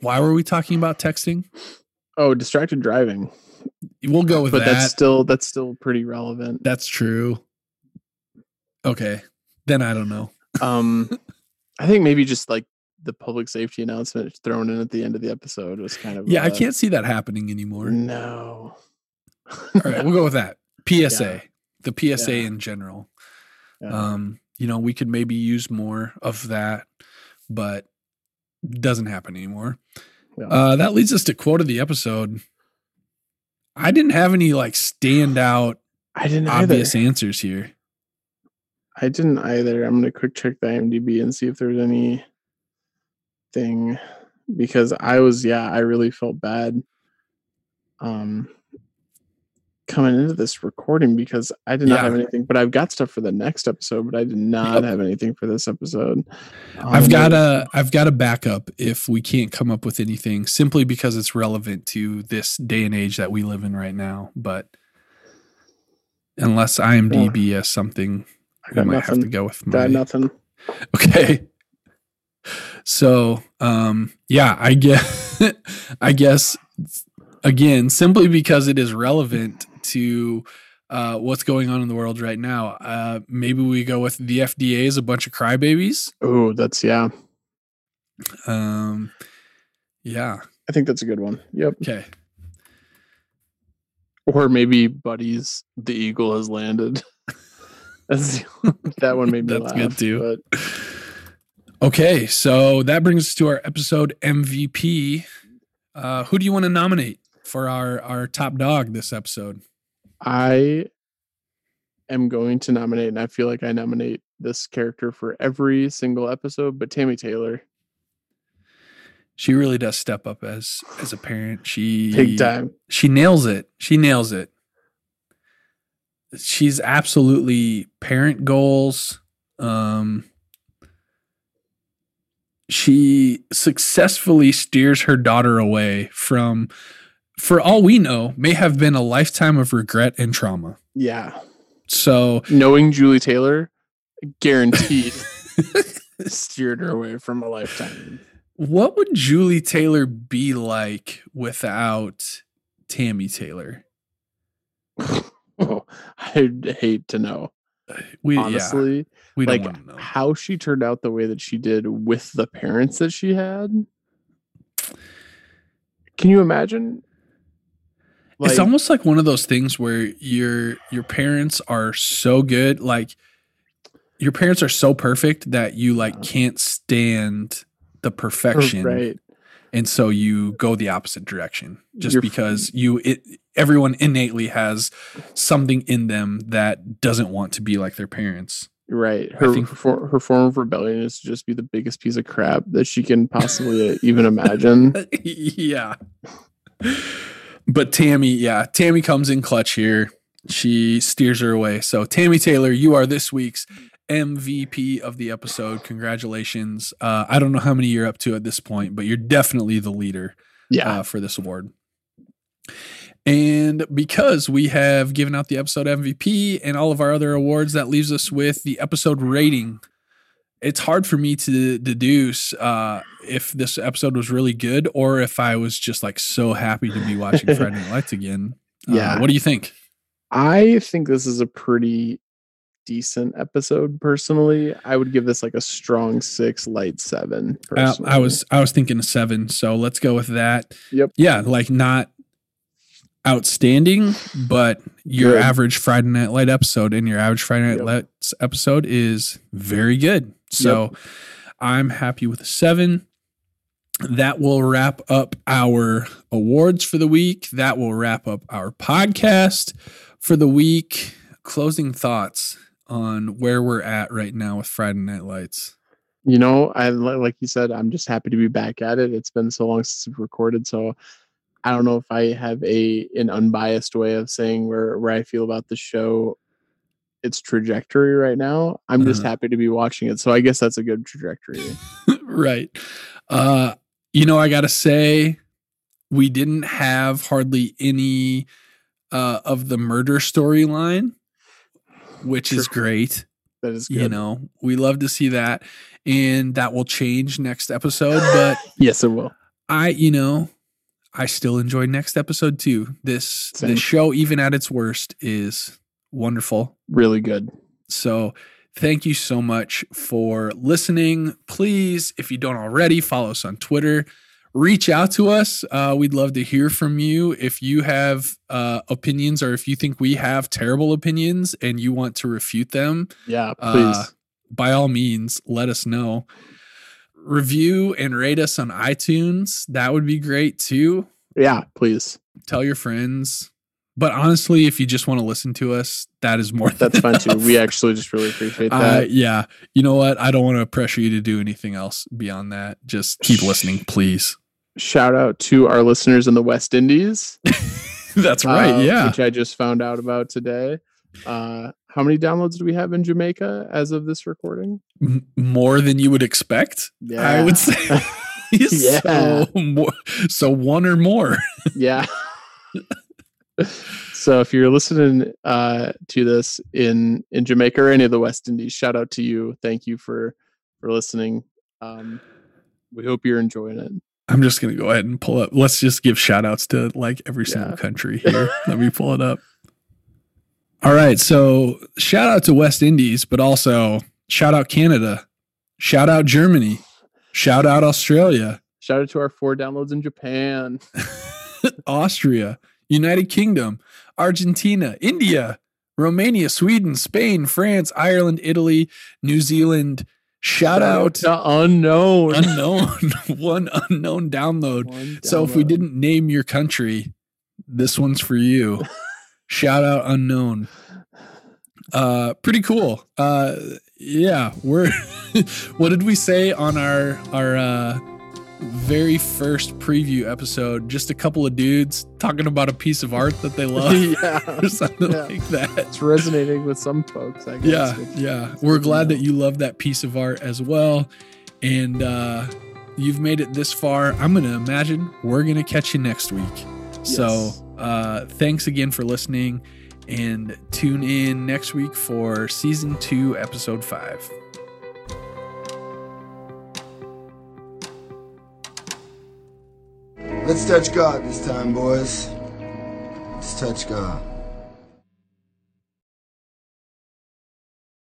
Why were we talking about texting? oh, distracted driving. We'll go with but that. But that's still that's still pretty relevant. That's true. Okay. Then I don't know. Um, I think maybe just like the public safety announcement thrown in at the end of the episode was kind of Yeah, I uh, can't see that happening anymore. No. All right, we'll go with that. PSA. The PSA Yeah. in general. Yeah. Um, you know, we could maybe use more of that, but doesn't happen anymore. Yeah. Uh, that leads us to quote of the episode. I didn't have any like standout I didn't either. obvious answers here. I didn't either. I'm gonna quick check the IMDb and see if there's any thing because I was yeah, I really felt bad um coming into this recording because I did not Yeah. have anything, but I've got stuff for the next episode, but I did not Yep. have anything for this episode. I've Um, got a I've got a backup if we can't come up with anything simply because it's relevant to this day and age that we live in right now. But unless IMDb has something, I we got might have to go with Got my nothing. Okay. So, um, yeah, I guess, I guess, again, simply because it is relevant to uh, what's going on in the world right now, uh, maybe we go with the FDA is a bunch of crybabies. Oh, that's yeah. Um, yeah. I think that's a good one. Yep. Okay. Or maybe buddies, the eagle has landed. That's that one made me That's laugh. good too. But Okay. So that brings us to our episode MVP. Uh, who do you want to nominate for our our top dog this episode? I am going to nominate, and I feel like I nominate this character for every single episode, but Tami Taylor. She really does step up as as a parent. She Big time. she nails it. She nails it. She's absolutely parent goals. Um she successfully steers her daughter away from for all we know may have been a lifetime of regret and trauma. Yeah. So Knowing Julie Taylor, guaranteed steered her away from a lifetime. what would Julie Taylor be like without Tami Taylor? Oh, I'd hate to know. We yeah, Honestly, we don't like want to know. how she turned out the way that she did with the parents that she had. Can you imagine? it's almost like one of those things where your your parents are so good like your parents are so perfect that you like can't stand the perfection right. and so you go the opposite direction just You're- because you it everyone innately has something in them that doesn't want to be like their parents Right. Her think- her, for, her form of rebellion is to just be the biggest piece of crap that she can possibly even imagine. yeah. But Tami, yeah, Tami comes in clutch here. She steers her away. So, Tami Taylor, you are this week's MVP of the episode. Congratulations. Uh, I don't know how many you're up to at this point, but you're definitely the leader Yeah. uh, for this award. And because we have given out the episode MVP and all of our other awards, that leaves us with the episode rating. It's hard for me to deduce uh, if this episode was really good or if I was just like so happy to be watching Friday Night Lights again. Uh, Yeah. what do you think? I think this is a pretty decent episode personally. I would give this like a strong six, light seven. Uh, I was I was thinking a seven, so let's go with that. Yep. Yeah, like not outstanding, but your Good. average Friday Night Light episode and your average Friday Night Yep. Lights episode is very good. So I'm happy with a seven. That will wrap up our awards for the week. That will wrap up our podcast for the week. Closing thoughts on where we're at right now with Friday Night Lights. you know, I like you said, I'm just happy to be back at it. It's been so long since we've recorded, so I don't know if I have a an unbiased way of saying where where I feel about the show. Its trajectory right now. I'm just Uh-huh. happy to be watching it, so I guess that's a good trajectory. right. Uh, you know, I got to say, we didn't have hardly any uh, of the murder storyline, which is great. That is good. You know, we love to see that. And that will change next episode. But yes, it will. I, you know, I still enjoy next episode too. This Same. this show, even at its worst, is wonderful. Really good. So thank you so much for listening. Please, if you don't already, follow us on Twitter. Reach out to us. Uh, we'd love to hear from you. If you have uh, opinions or if you think we have terrible opinions and you want to refute them, Yeah, please. uh, by all means, let us know. Review and rate us on iTunes. That would be great too. yeah, please. Tell your friends. But honestly, if you just want to listen to us, that is more than That's fine too. We actually just really appreciate Uh, that. yeah. You know what? I don't want to pressure you to do anything else beyond that. Just keep listening, please. Shout out to our listeners in the West Indies. That's right. uh, yeah. which I just found out about today. Uh, how many downloads do we have in Jamaica as of this recording? M- more than you would expect, yeah. I would say. Yeah. So, more, so one or more. yeah. so if you're listening uh, to this in in Jamaica or any of the West Indies, shout out to you. Thank you for for listening. Um, we hope you're enjoying it. I'm just going to go ahead and pull up. Let's just give shout outs to like every single Yeah. country here. Let me pull it up. All right. So shout out to West Indies, but also shout out Canada, shout out Germany, shout out Australia, Shout out to our four downloads in Japan. Austria, United Kingdom, Argentina, India, Romania, Sweden, Spain, France, Ireland, Italy, New Zealand. Shout out to unknown. unknown, one unknown download. One So if we didn't name your country, this one's for you. Shout out unknown. Uh pretty cool. Uh yeah, we're what did we say on our our uh very first preview episode? Just a couple of dudes talking about a piece of art that they love yeah, or something Yeah. like that. it's resonating with some folks. I guess. Yeah, yeah. We're glad that you love that piece of art as well. And uh you've made it this far. I'm gonna imagine we're gonna catch you next week. So Yes. Uh thanks again for listening and tune in next week for season two, episode five. Let's touch God this time, boys. Let's touch God.